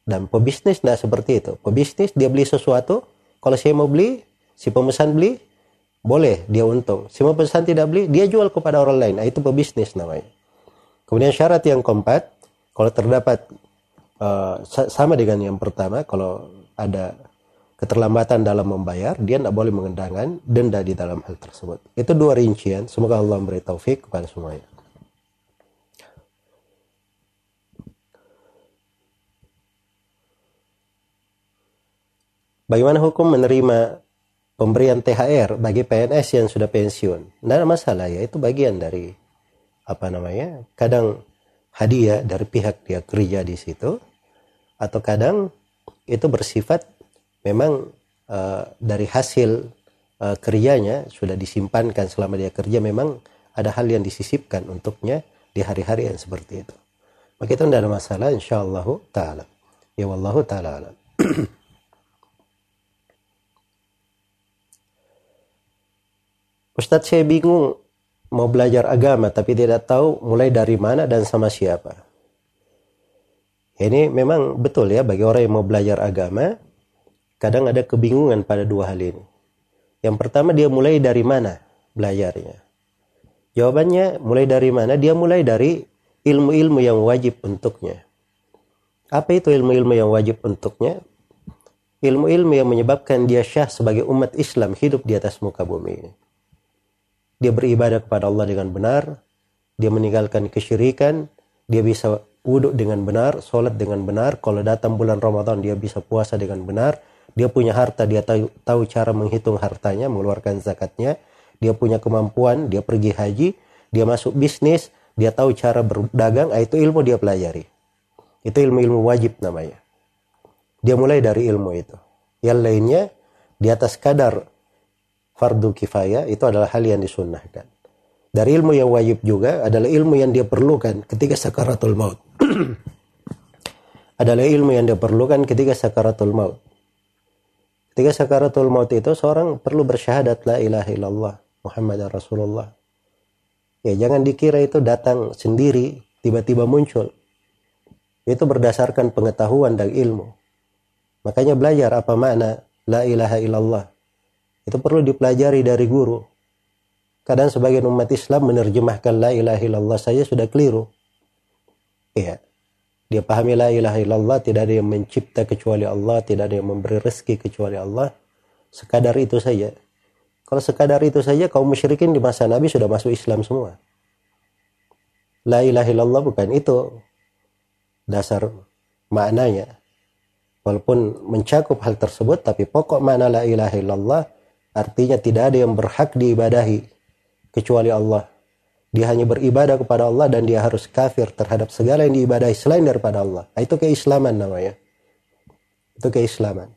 Dan pebisnis tidak seperti itu. Pebisnis dia beli sesuatu, kalau saya mau beli, si pemesan beli, boleh dia untung. Si pemesan tidak beli, dia jual kepada orang lain. Nah, itu pebisnis namanya. Kemudian syarat yang keempat, kalau terdapat uh, sama dengan yang pertama, kalau ada keterlambatan dalam membayar, dia tidak boleh mengendangkan denda di dalam hal tersebut. Itu dua rincian. Semoga Allah memberi taufik kepada semuanya. Bagaimana hukum menerima pemberian THR bagi PNS yang sudah pensiun? Tidak ada masalah ya, itu bagian dari apa namanya? Kadang hadiah dari pihak dia kerja di situ, atau kadang itu bersifat memang uh, dari hasil uh, kerjanya sudah disimpankan selama dia kerja memang ada hal yang disisipkan untuknya di hari-hari yang seperti itu. Maka itu tidak ada masalah insyaallah taala. Ya wallahu taala. Ustadz saya bingung mau belajar agama tapi tidak tahu mulai dari mana dan sama siapa. Ini memang betul ya bagi orang yang mau belajar agama kadang ada kebingungan pada dua hal ini. Yang pertama dia mulai dari mana belajarnya? Jawabannya mulai dari mana? Dia mulai dari ilmu-ilmu yang wajib untuknya. Apa itu ilmu-ilmu yang wajib untuknya? Ilmu-ilmu yang menyebabkan dia syah sebagai umat Islam hidup di atas muka bumi ini. Dia beribadah kepada Allah dengan benar, dia meninggalkan kesyirikan, dia bisa wudhu dengan benar, sholat dengan benar, kalau datang bulan Ramadan dia bisa puasa dengan benar, dia punya harta, dia tahu, tahu cara menghitung hartanya, mengeluarkan zakatnya. Dia punya kemampuan, dia pergi haji, dia masuk bisnis, dia tahu cara berdagang, ah, itu ilmu dia pelajari. Itu ilmu-ilmu wajib namanya. Dia mulai dari ilmu itu. Yang lainnya, di atas kadar fardu kifayah, itu adalah hal yang disunnahkan. Dari ilmu yang wajib juga adalah ilmu yang dia perlukan ketika sakaratul maut. adalah ilmu yang dia perlukan ketika sakaratul maut. Ketika sakaratul maut itu seorang perlu bersyahadat la ilaha illallah Muhammad Rasulullah. Ya, jangan dikira itu datang sendiri, tiba-tiba muncul. Itu berdasarkan pengetahuan dan ilmu. Makanya belajar apa makna la ilaha illallah. Itu perlu dipelajari dari guru. Kadang sebagian umat Islam menerjemahkan la ilaha illallah saja sudah keliru. Iya. Dia pahami la ilaha illallah, tidak ada yang mencipta kecuali Allah, tidak ada yang memberi rezeki kecuali Allah. Sekadar itu saja. Kalau sekadar itu saja kaum musyrikin di masa Nabi sudah masuk Islam semua. La ilaha illallah bukan itu dasar maknanya. Walaupun mencakup hal tersebut tapi pokok makna la ilaha illallah artinya tidak ada yang berhak diibadahi kecuali Allah. Dia hanya beribadah kepada Allah dan dia harus kafir terhadap segala yang diibadahi selain daripada Allah. Nah, itu keislaman namanya. Itu keislaman.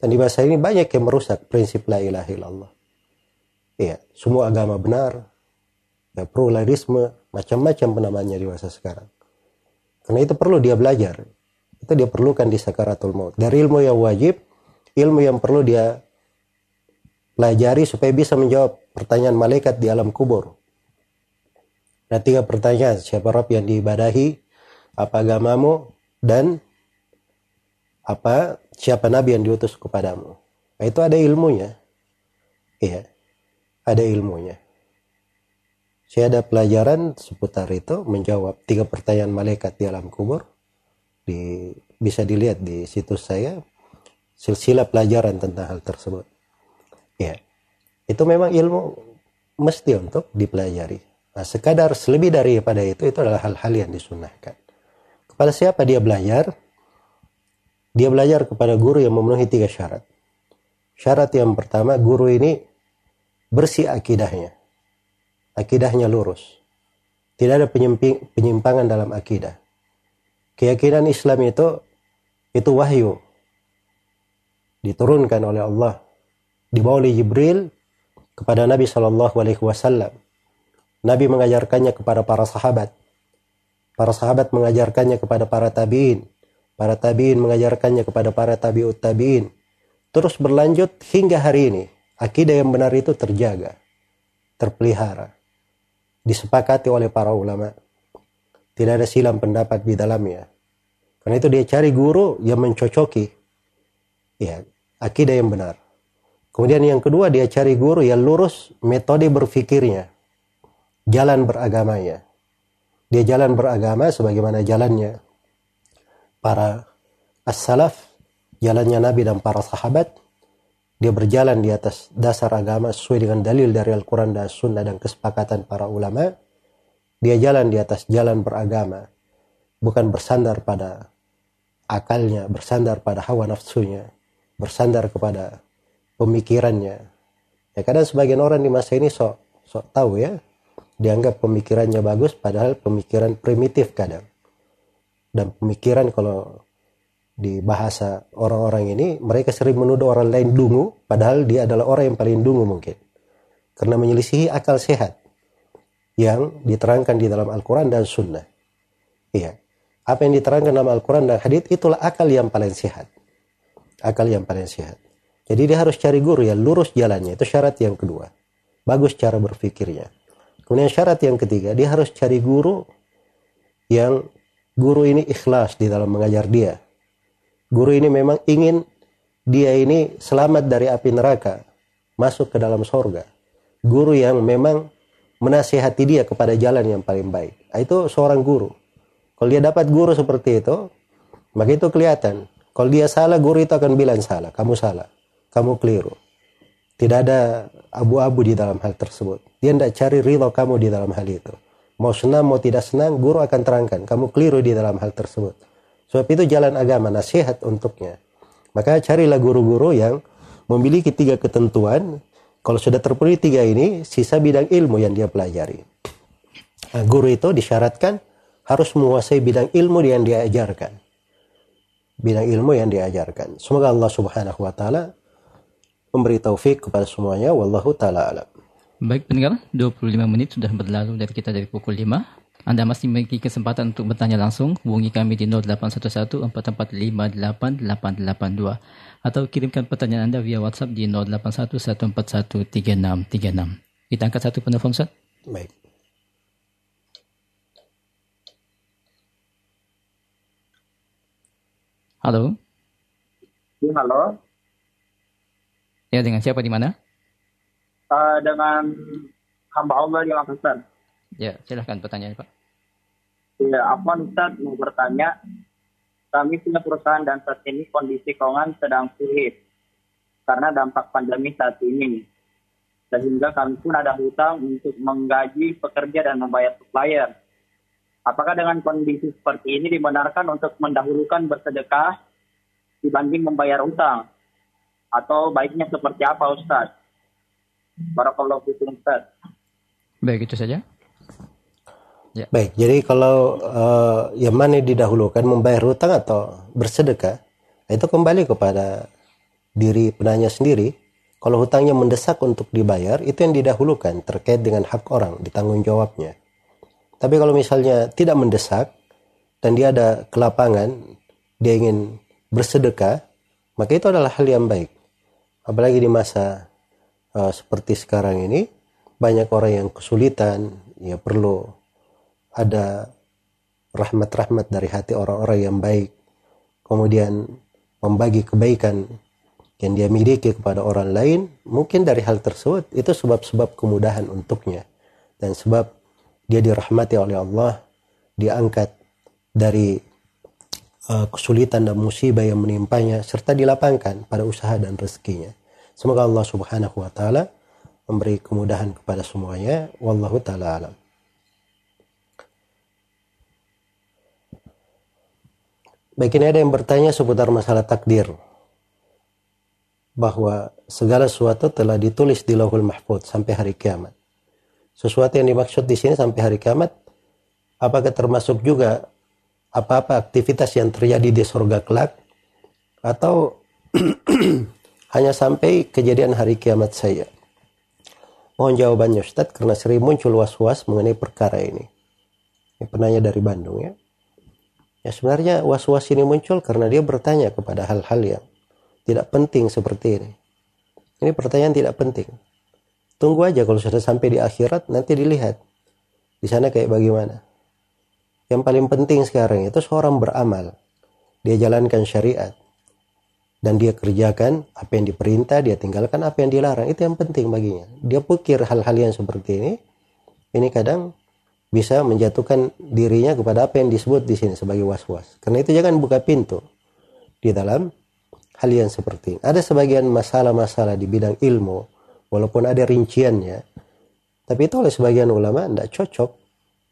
Dan di masa ini banyak yang merusak prinsip la ilaha illallah. Iya, semua agama benar. Ya, pluralisme, macam-macam penamanya di masa sekarang. Karena itu perlu dia belajar. Itu dia perlukan di sakaratul maut. Dari ilmu yang wajib, ilmu yang perlu dia pelajari supaya bisa menjawab pertanyaan malaikat di alam kubur. Nah, tiga pertanyaan. Siapa Rob yang diibadahi? Apa agamamu? Dan apa siapa nabi yang diutus kepadamu. Nah, itu ada ilmunya. Iya. Ada ilmunya. Saya ada pelajaran seputar itu menjawab tiga pertanyaan malaikat di alam kubur. Di, bisa dilihat di situs saya silsilah pelajaran tentang hal tersebut. Ya. Itu memang ilmu mesti untuk dipelajari. Nah, sekadar lebih daripada itu itu adalah hal-hal yang disunahkan. Kepada siapa dia belajar? Dia belajar kepada guru yang memenuhi tiga syarat. Syarat yang pertama, guru ini bersih akidahnya. Akidahnya lurus. Tidak ada penyimpangan dalam akidah. Keyakinan Islam itu itu wahyu. Diturunkan oleh Allah. Dibawa oleh Jibril kepada Nabi Shallallahu Alaihi Wasallam. Nabi mengajarkannya kepada para sahabat. Para sahabat mengajarkannya kepada para tabiin Para tabiin mengajarkannya kepada para tabiut tabiin. Terus berlanjut hingga hari ini. Akidah yang benar itu terjaga, terpelihara, disepakati oleh para ulama. Tidak ada silam pendapat di dalamnya. Karena itu dia cari guru yang mencocoki ya, akidah yang benar. Kemudian yang kedua dia cari guru yang lurus metode berfikirnya. Jalan beragamanya. Dia jalan beragama sebagaimana jalannya para as-salaf, jalannya Nabi dan para sahabat, dia berjalan di atas dasar agama sesuai dengan dalil dari Al-Quran dan Sunnah dan kesepakatan para ulama. Dia jalan di atas jalan beragama, bukan bersandar pada akalnya, bersandar pada hawa nafsunya, bersandar kepada pemikirannya. Ya kadang sebagian orang di masa ini sok sok tahu ya, dianggap pemikirannya bagus padahal pemikiran primitif kadang. Dan pemikiran kalau di bahasa orang-orang ini mereka sering menuduh orang lain dungu padahal dia adalah orang yang paling dungu mungkin. Karena menyelisihi akal sehat yang diterangkan di dalam Al-Quran dan Sunnah. Iya. Apa yang diterangkan dalam Al-Quran dan Hadits itulah akal yang paling sehat. Akal yang paling sehat jadi dia harus cari guru yang lurus jalannya itu syarat yang kedua bagus cara berpikirnya kemudian syarat yang ketiga dia harus cari guru yang guru ini ikhlas di dalam mengajar dia. Guru ini memang ingin dia ini selamat dari api neraka, masuk ke dalam sorga. Guru yang memang menasihati dia kepada jalan yang paling baik. Nah, itu seorang guru. Kalau dia dapat guru seperti itu, maka itu kelihatan. Kalau dia salah, guru itu akan bilang salah. Kamu salah. Kamu keliru. Tidak ada abu-abu di dalam hal tersebut. Dia tidak cari ridho kamu di dalam hal itu. Mau senang mau tidak senang, guru akan terangkan. Kamu keliru di dalam hal tersebut. Sebab itu jalan agama, nasihat untuknya. Maka carilah guru-guru yang memiliki tiga ketentuan. Kalau sudah terpenuhi tiga ini, sisa bidang ilmu yang dia pelajari. Nah, guru itu disyaratkan harus menguasai bidang ilmu yang dia ajarkan. Bidang ilmu yang diajarkan. Semoga Allah subhanahu wa ta'ala memberi taufik kepada semuanya wallahu taala alam. Baik pendengar, 25 menit sudah berlalu dari kita dari pukul 5. Anda masih memiliki kesempatan untuk bertanya langsung, hubungi kami di 0811-4458882 atau kirimkan pertanyaan Anda via WhatsApp di 0811413636. Kita angkat satu penelpon, Ustaz. Baik. Halo. Ya, halo. Ya, dengan siapa di mana? Uh, dengan hamba Allah di Makassar. Ya, silahkan pertanyaan Pak. Ya, apa Ustaz mau bertanya? Kami punya perusahaan dan saat ini kondisi keuangan sedang sulit karena dampak pandemi saat ini. Sehingga kami pun ada hutang untuk menggaji pekerja dan membayar supplier. Apakah dengan kondisi seperti ini dibenarkan untuk mendahulukan bersedekah dibanding membayar hutang? Atau baiknya seperti apa Ustaz? Barakallahu fikum Ustaz. Baik, itu saja. Ya. Baik, jadi kalau uh, yang mana didahulukan membayar hutang atau bersedekah, itu kembali kepada diri penanya sendiri. Kalau hutangnya mendesak untuk dibayar, itu yang didahulukan terkait dengan hak orang, ditanggung jawabnya. Tapi kalau misalnya tidak mendesak dan dia ada kelapangan, dia ingin bersedekah, maka itu adalah hal yang baik. Apalagi di masa uh, seperti sekarang ini, banyak orang yang kesulitan, ya perlu ada rahmat-rahmat dari hati orang-orang yang baik. Kemudian membagi kebaikan yang dia miliki kepada orang lain mungkin dari hal tersebut itu sebab-sebab kemudahan untuknya. Dan sebab dia dirahmati oleh Allah diangkat dari uh, kesulitan dan musibah yang menimpanya serta dilapangkan pada usaha dan rezekinya semoga Allah Subhanahu wa taala memberi kemudahan kepada semuanya wallahu taala alam Baik ini ada yang bertanya seputar masalah takdir. Bahwa segala sesuatu telah ditulis di lauhul mahfud sampai hari kiamat. Sesuatu yang dimaksud di sini sampai hari kiamat, apakah termasuk juga apa-apa aktivitas yang terjadi di surga kelak? Atau hanya sampai kejadian hari kiamat saja? Mohon jawabannya Ustaz karena sering muncul was-was mengenai perkara ini. Ini penanya dari Bandung ya. Ya sebenarnya was-was ini muncul karena dia bertanya kepada hal-hal yang tidak penting seperti ini. Ini pertanyaan tidak penting. Tunggu aja kalau sudah sampai di akhirat nanti dilihat. Di sana kayak bagaimana. Yang paling penting sekarang itu seorang beramal. Dia jalankan syariat. Dan dia kerjakan apa yang diperintah, dia tinggalkan apa yang dilarang. Itu yang penting baginya. Dia pikir hal-hal yang seperti ini. Ini kadang bisa menjatuhkan dirinya kepada apa yang disebut di sini sebagai was-was. Karena itu jangan buka pintu di dalam hal yang seperti ini. Ada sebagian masalah-masalah di bidang ilmu, walaupun ada rinciannya, tapi itu oleh sebagian ulama tidak cocok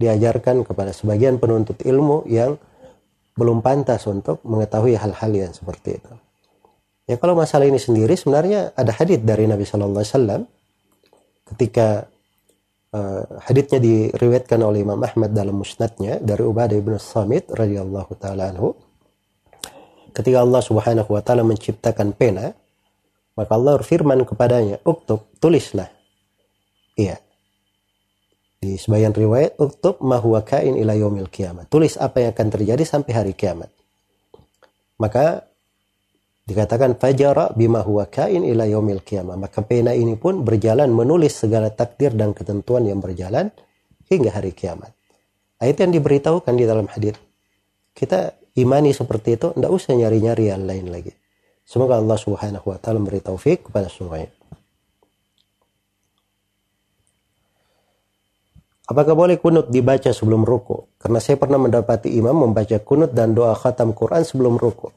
diajarkan kepada sebagian penuntut ilmu yang belum pantas untuk mengetahui hal-hal yang seperti itu. Ya kalau masalah ini sendiri sebenarnya ada hadis dari Nabi Shallallahu Alaihi Wasallam ketika uh, haditsnya diriwayatkan oleh Imam Ahmad dalam musnadnya dari Ubadah bin Samit radhiyallahu taala anhu. Ketika Allah Subhanahu wa taala menciptakan pena maka Allah berfirman kepadanya uktub tulislah. Iya di sebagian riwayat uktub ma huwa kain ila kiamat tulis apa yang akan terjadi sampai hari kiamat maka Dikatakan fajara bima huwa kain ila qiyamah. Maka pena ini pun berjalan menulis segala takdir dan ketentuan yang berjalan hingga hari kiamat. Ayat yang diberitahukan di dalam hadis. Kita imani seperti itu, tidak usah nyari-nyari yang lain lagi. Semoga Allah Subhanahu wa taala memberi taufik kepada semuanya. Apakah boleh kunut dibaca sebelum ruku? Karena saya pernah mendapati imam membaca kunut dan doa khatam Quran sebelum ruku.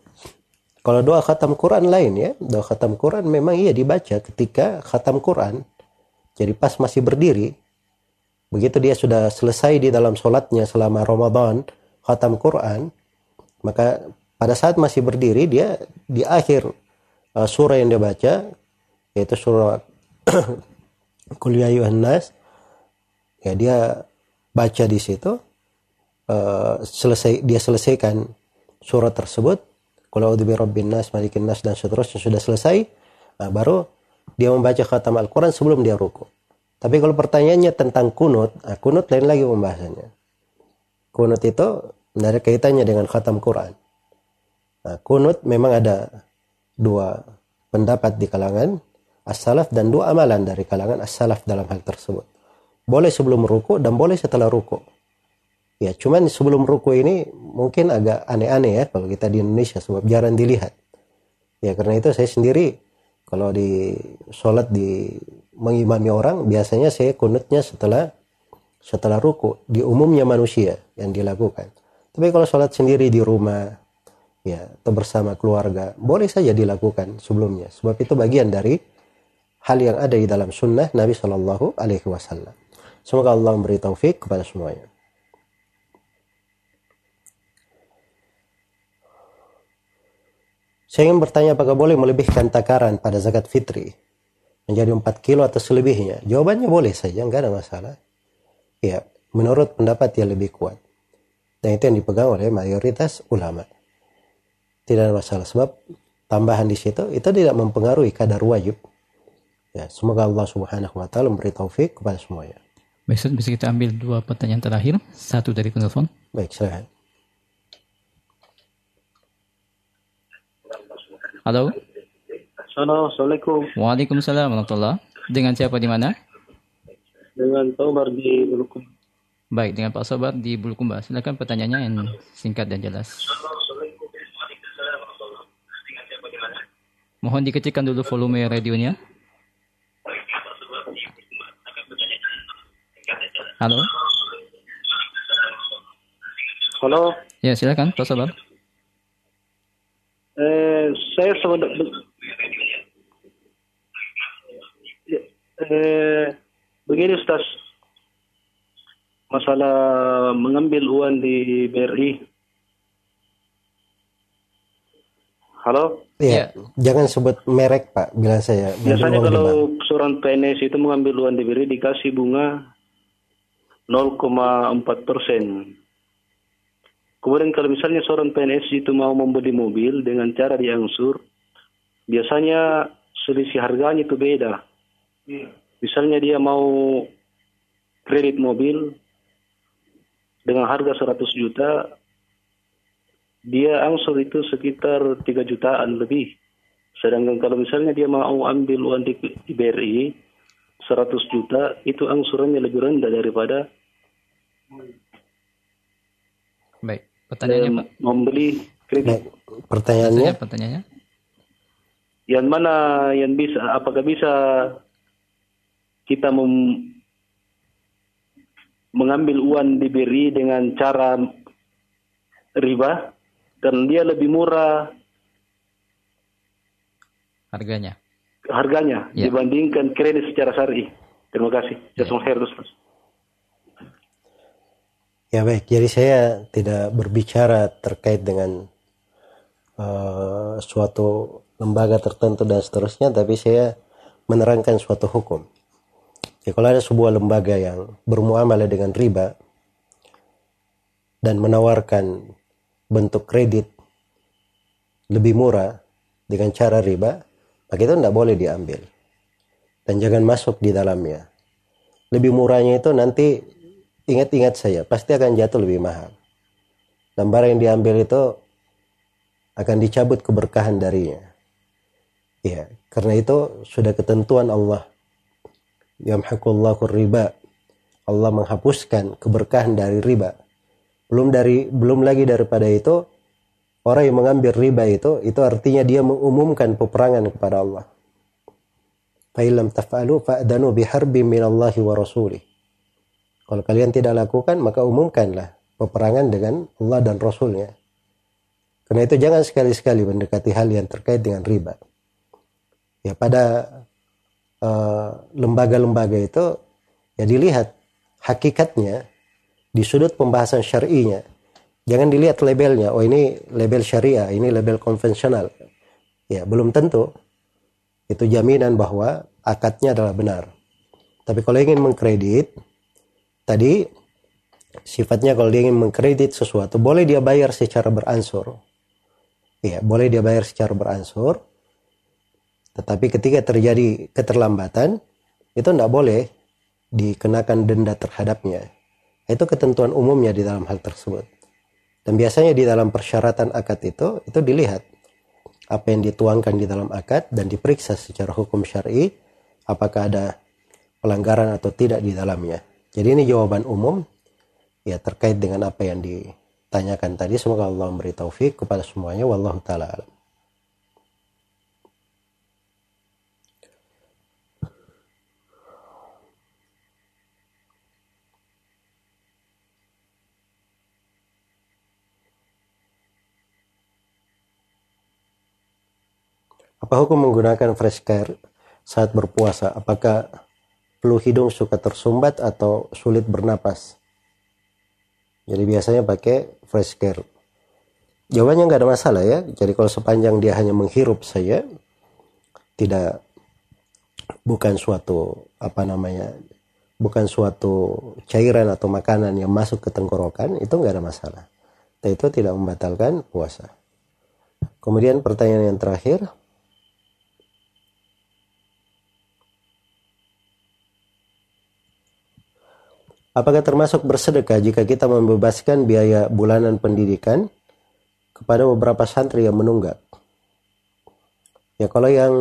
Kalau doa khatam Quran lain ya, doa khatam Quran memang iya dibaca ketika khatam Quran. Jadi pas masih berdiri, begitu dia sudah selesai di dalam sholatnya selama Ramadan, khatam Quran, maka pada saat masih berdiri dia di akhir uh, surah yang dia baca, yaitu surah Qul ya Nas, ya dia baca di situ, uh, selesai dia selesaikan surah tersebut, kalau bi rabbin nas, malikin nas dan seterusnya sudah selesai, nah, baru dia membaca khatam Al-Quran sebelum dia ruku. Tapi kalau pertanyaannya tentang kunut, nah, kunut lain lagi pembahasannya. Kunut itu ada kaitannya dengan khatam Quran. Nah, kunut memang ada dua pendapat di kalangan as-salaf dan dua amalan dari kalangan as-salaf dalam hal tersebut. Boleh sebelum ruku dan boleh setelah ruku. Ya, cuman sebelum ruku ini mungkin agak aneh-aneh ya kalau kita di Indonesia sebab jarang dilihat. Ya, karena itu saya sendiri kalau di sholat di mengimami orang biasanya saya kunutnya setelah setelah ruku di umumnya manusia yang dilakukan. Tapi kalau sholat sendiri di rumah ya atau bersama keluarga boleh saja dilakukan sebelumnya sebab itu bagian dari hal yang ada di dalam sunnah Nabi Shallallahu Alaihi Wasallam. Semoga Allah memberi taufik kepada semuanya. Saya ingin bertanya apakah boleh melebihkan takaran pada zakat fitri menjadi 4 kilo atau selebihnya? Jawabannya boleh saja, enggak ada masalah. Ya, menurut pendapat yang lebih kuat. Dan itu yang dipegang oleh mayoritas ulama. Tidak ada masalah sebab tambahan di situ itu tidak mempengaruhi kadar wajib. Ya, semoga Allah Subhanahu wa taala memberi taufik kepada semuanya. Baik, bisa kita ambil dua pertanyaan terakhir, satu dari penelpon. Baik, silakan. Halo. Halo, Assalamualaikum. Waalaikumsalam warahmatullah. Dengan siapa di mana? Dengan Tobar di Bulukum. Baik, dengan Pak Sobat di Bulukumba. Silakan pertanyaannya yang singkat dan jelas. Mohon dikecilkan dulu volume radionya. Halo. Halo, Ya, silakan Pak Sobat. eh, saya sebenarnya eh, begini Ustaz, masalah mengambil uang di BRI. Halo, Ya, jangan sebut merek Pak, bilang saya. biasanya kalau seorang PNS itu mengambil uang di BRI dikasih bunga 0,4 persen. Kemudian kalau misalnya seorang PNS itu mau membeli mobil dengan cara diangsur, biasanya selisih harganya itu beda. Misalnya dia mau kredit mobil dengan harga 100 juta, dia angsur itu sekitar 3 jutaan lebih. Sedangkan kalau misalnya dia mau ambil uang di, di BRI 100 juta, itu angsurannya lebih rendah daripada Baik, pertanyaannya Pak. membeli kredit. Baik, pertanyaannya pertanyaannya. Yang mana yang bisa, apakah bisa kita mem- mengambil uang di BRI dengan cara riba dan dia lebih murah Harganya. Harganya Ya. dibandingkan kredit secara syar'i. Terima kasih. Jazakumullah khair, Ustaz. Ya baik, jadi saya tidak berbicara terkait dengan eh, suatu lembaga tertentu dan seterusnya, tapi saya menerangkan suatu hukum. Ya, kalau ada sebuah lembaga yang bermuamalah dengan riba dan menawarkan bentuk kredit lebih murah dengan cara riba, maka itu tidak boleh diambil dan jangan masuk di dalamnya. Lebih murahnya itu nanti ingat-ingat saya pasti akan jatuh lebih mahal. Dan barang yang diambil itu akan dicabut keberkahan darinya. Ya, karena itu sudah ketentuan Allah. Yamhaqullahu riba. Allah menghapuskan keberkahan dari riba. Belum dari belum lagi daripada itu orang yang mengambil riba itu itu artinya dia mengumumkan peperangan kepada Allah. Fa'ilam taf'alu fa'danu biharbi minallahi wa rasulih. Kalau kalian tidak lakukan, maka umumkanlah peperangan dengan Allah dan Rasulnya. Karena itu jangan sekali-sekali mendekati hal yang terkait dengan riba. Ya pada eh, lembaga-lembaga itu ya dilihat hakikatnya di sudut pembahasan syar'inya. Jangan dilihat labelnya, oh ini label syariah, ini label konvensional. Ya belum tentu itu jaminan bahwa akadnya adalah benar. Tapi kalau ingin mengkredit, tadi sifatnya kalau dia ingin mengkredit sesuatu, boleh dia bayar secara beransur. Ya, boleh dia bayar secara beransur. Tetapi ketika terjadi keterlambatan, itu tidak boleh dikenakan denda terhadapnya. Itu ketentuan umumnya di dalam hal tersebut. Dan biasanya di dalam persyaratan akad itu, itu dilihat apa yang dituangkan di dalam akad dan diperiksa secara hukum syar'i apakah ada pelanggaran atau tidak di dalamnya. Jadi ini jawaban umum ya terkait dengan apa yang ditanyakan tadi. Semoga Allah memberi taufik kepada semuanya. Wallahu taala alam Apa hukum menggunakan fresh care saat berpuasa? Apakah flu hidung suka tersumbat atau sulit bernapas? Jadi biasanya pakai fresh care. Jawabannya nggak ada masalah ya. Jadi kalau sepanjang dia hanya menghirup saja, tidak bukan suatu apa namanya, bukan suatu cairan atau makanan yang masuk ke tenggorokan, itu nggak ada masalah. Dan itu tidak membatalkan puasa. Kemudian pertanyaan yang terakhir, Apakah termasuk bersedekah jika kita membebaskan biaya bulanan pendidikan kepada beberapa santri yang menunggak? Ya kalau yang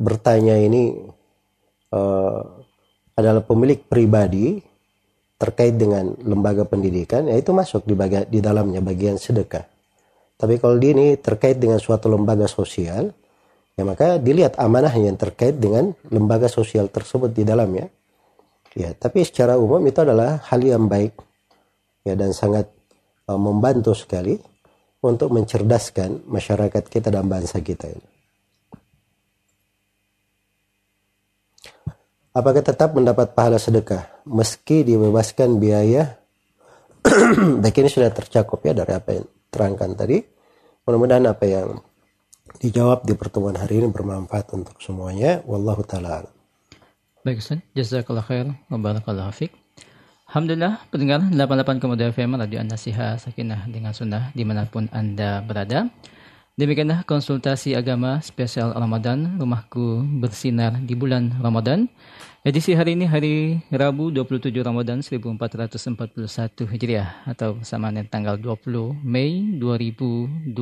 bertanya ini uh, adalah pemilik pribadi terkait dengan lembaga pendidikan, ya itu masuk di, bagian, di dalamnya bagian sedekah. Tapi kalau di ini terkait dengan suatu lembaga sosial, ya maka dilihat amanah yang terkait dengan lembaga sosial tersebut di dalamnya Ya, tapi secara umum itu adalah hal yang baik ya dan sangat uh, membantu sekali untuk mencerdaskan masyarakat kita dan bangsa kita ini. Apakah tetap mendapat pahala sedekah meski dibebaskan biaya? Baik ini sudah tercakup ya dari apa yang terangkan tadi. Mudah-mudahan apa yang dijawab di pertemuan hari ini bermanfaat untuk semuanya. Wallahu taala. Baik Ustaz, jazakallah khair wa barakallahu fiqh. Alhamdulillah, pendengar 88,2 FM Radio An-Nasiha Sakinah dengan Sunnah di mana pun Anda berada. Demikianlah konsultasi agama spesial Ramadan, rumahku bersinar di bulan Ramadan. Edisi hari ini hari Rabu 27 Ramadan 1441 Hijriah atau bersamaan dengan tanggal 20 Mei 2020.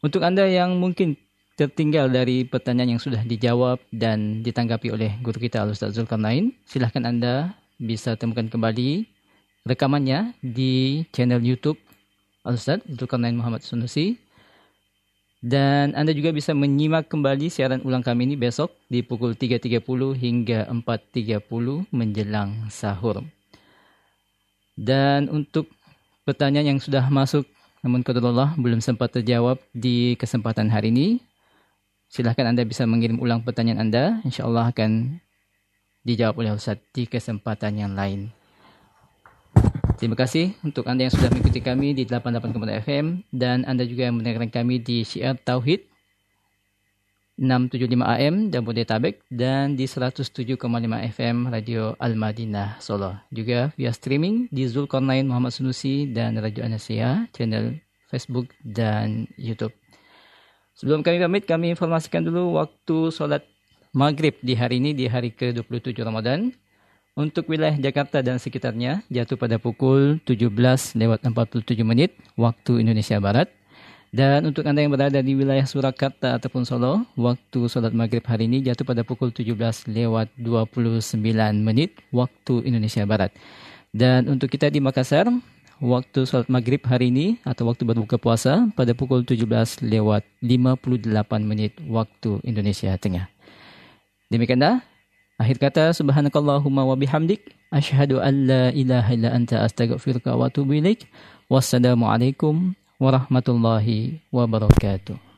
Untuk Anda yang mungkin tertinggal dari pertanyaan yang sudah dijawab dan ditanggapi oleh guru kita Al-Ustaz Zulkarnain, silahkan Anda bisa temukan kembali rekamannya di channel YouTube Al-Ustaz Zulkarnain Muhammad Sunusi. Dan Anda juga bisa menyimak kembali siaran ulang kami ini besok di pukul 3.30 hingga 4.30 menjelang sahur. Dan untuk pertanyaan yang sudah masuk namun Allah belum sempat terjawab di kesempatan hari ini, Silahkan Anda bisa mengirim ulang pertanyaan Anda. Insya Allah akan dijawab oleh Ustaz di kesempatan yang lain. Terima kasih untuk Anda yang sudah mengikuti kami di 88.4 FM dan Anda juga yang mendengarkan kami di Syiar Tauhid 675 AM dan Bodetabek dan di 107,5 FM Radio Al-Madinah Solo. Juga via streaming di Zulkarnain Muhammad Sunusi dan Radio Anasia, channel Facebook dan YouTube. Sebelum kami pamit, kami informasikan dulu waktu solat maghrib di hari ini, di hari ke-27 Ramadan. Untuk wilayah Jakarta dan sekitarnya jatuh pada pukul 17 lewat 47 menit waktu Indonesia Barat. Dan untuk Anda yang berada di wilayah Surakarta ataupun Solo, waktu solat maghrib hari ini jatuh pada pukul 17 lewat 29 menit waktu Indonesia Barat. Dan untuk kita di Makassar, waktu salat maghrib hari ini atau waktu berbuka puasa pada pukul 17 lewat 58 menit waktu Indonesia Tengah. Demikianlah akhir kata subhanakallahumma wa bihamdik asyhadu an la ilaha illa anta astaghfiruka wa atubu ilaik. Wassalamualaikum warahmatullahi wabarakatuh.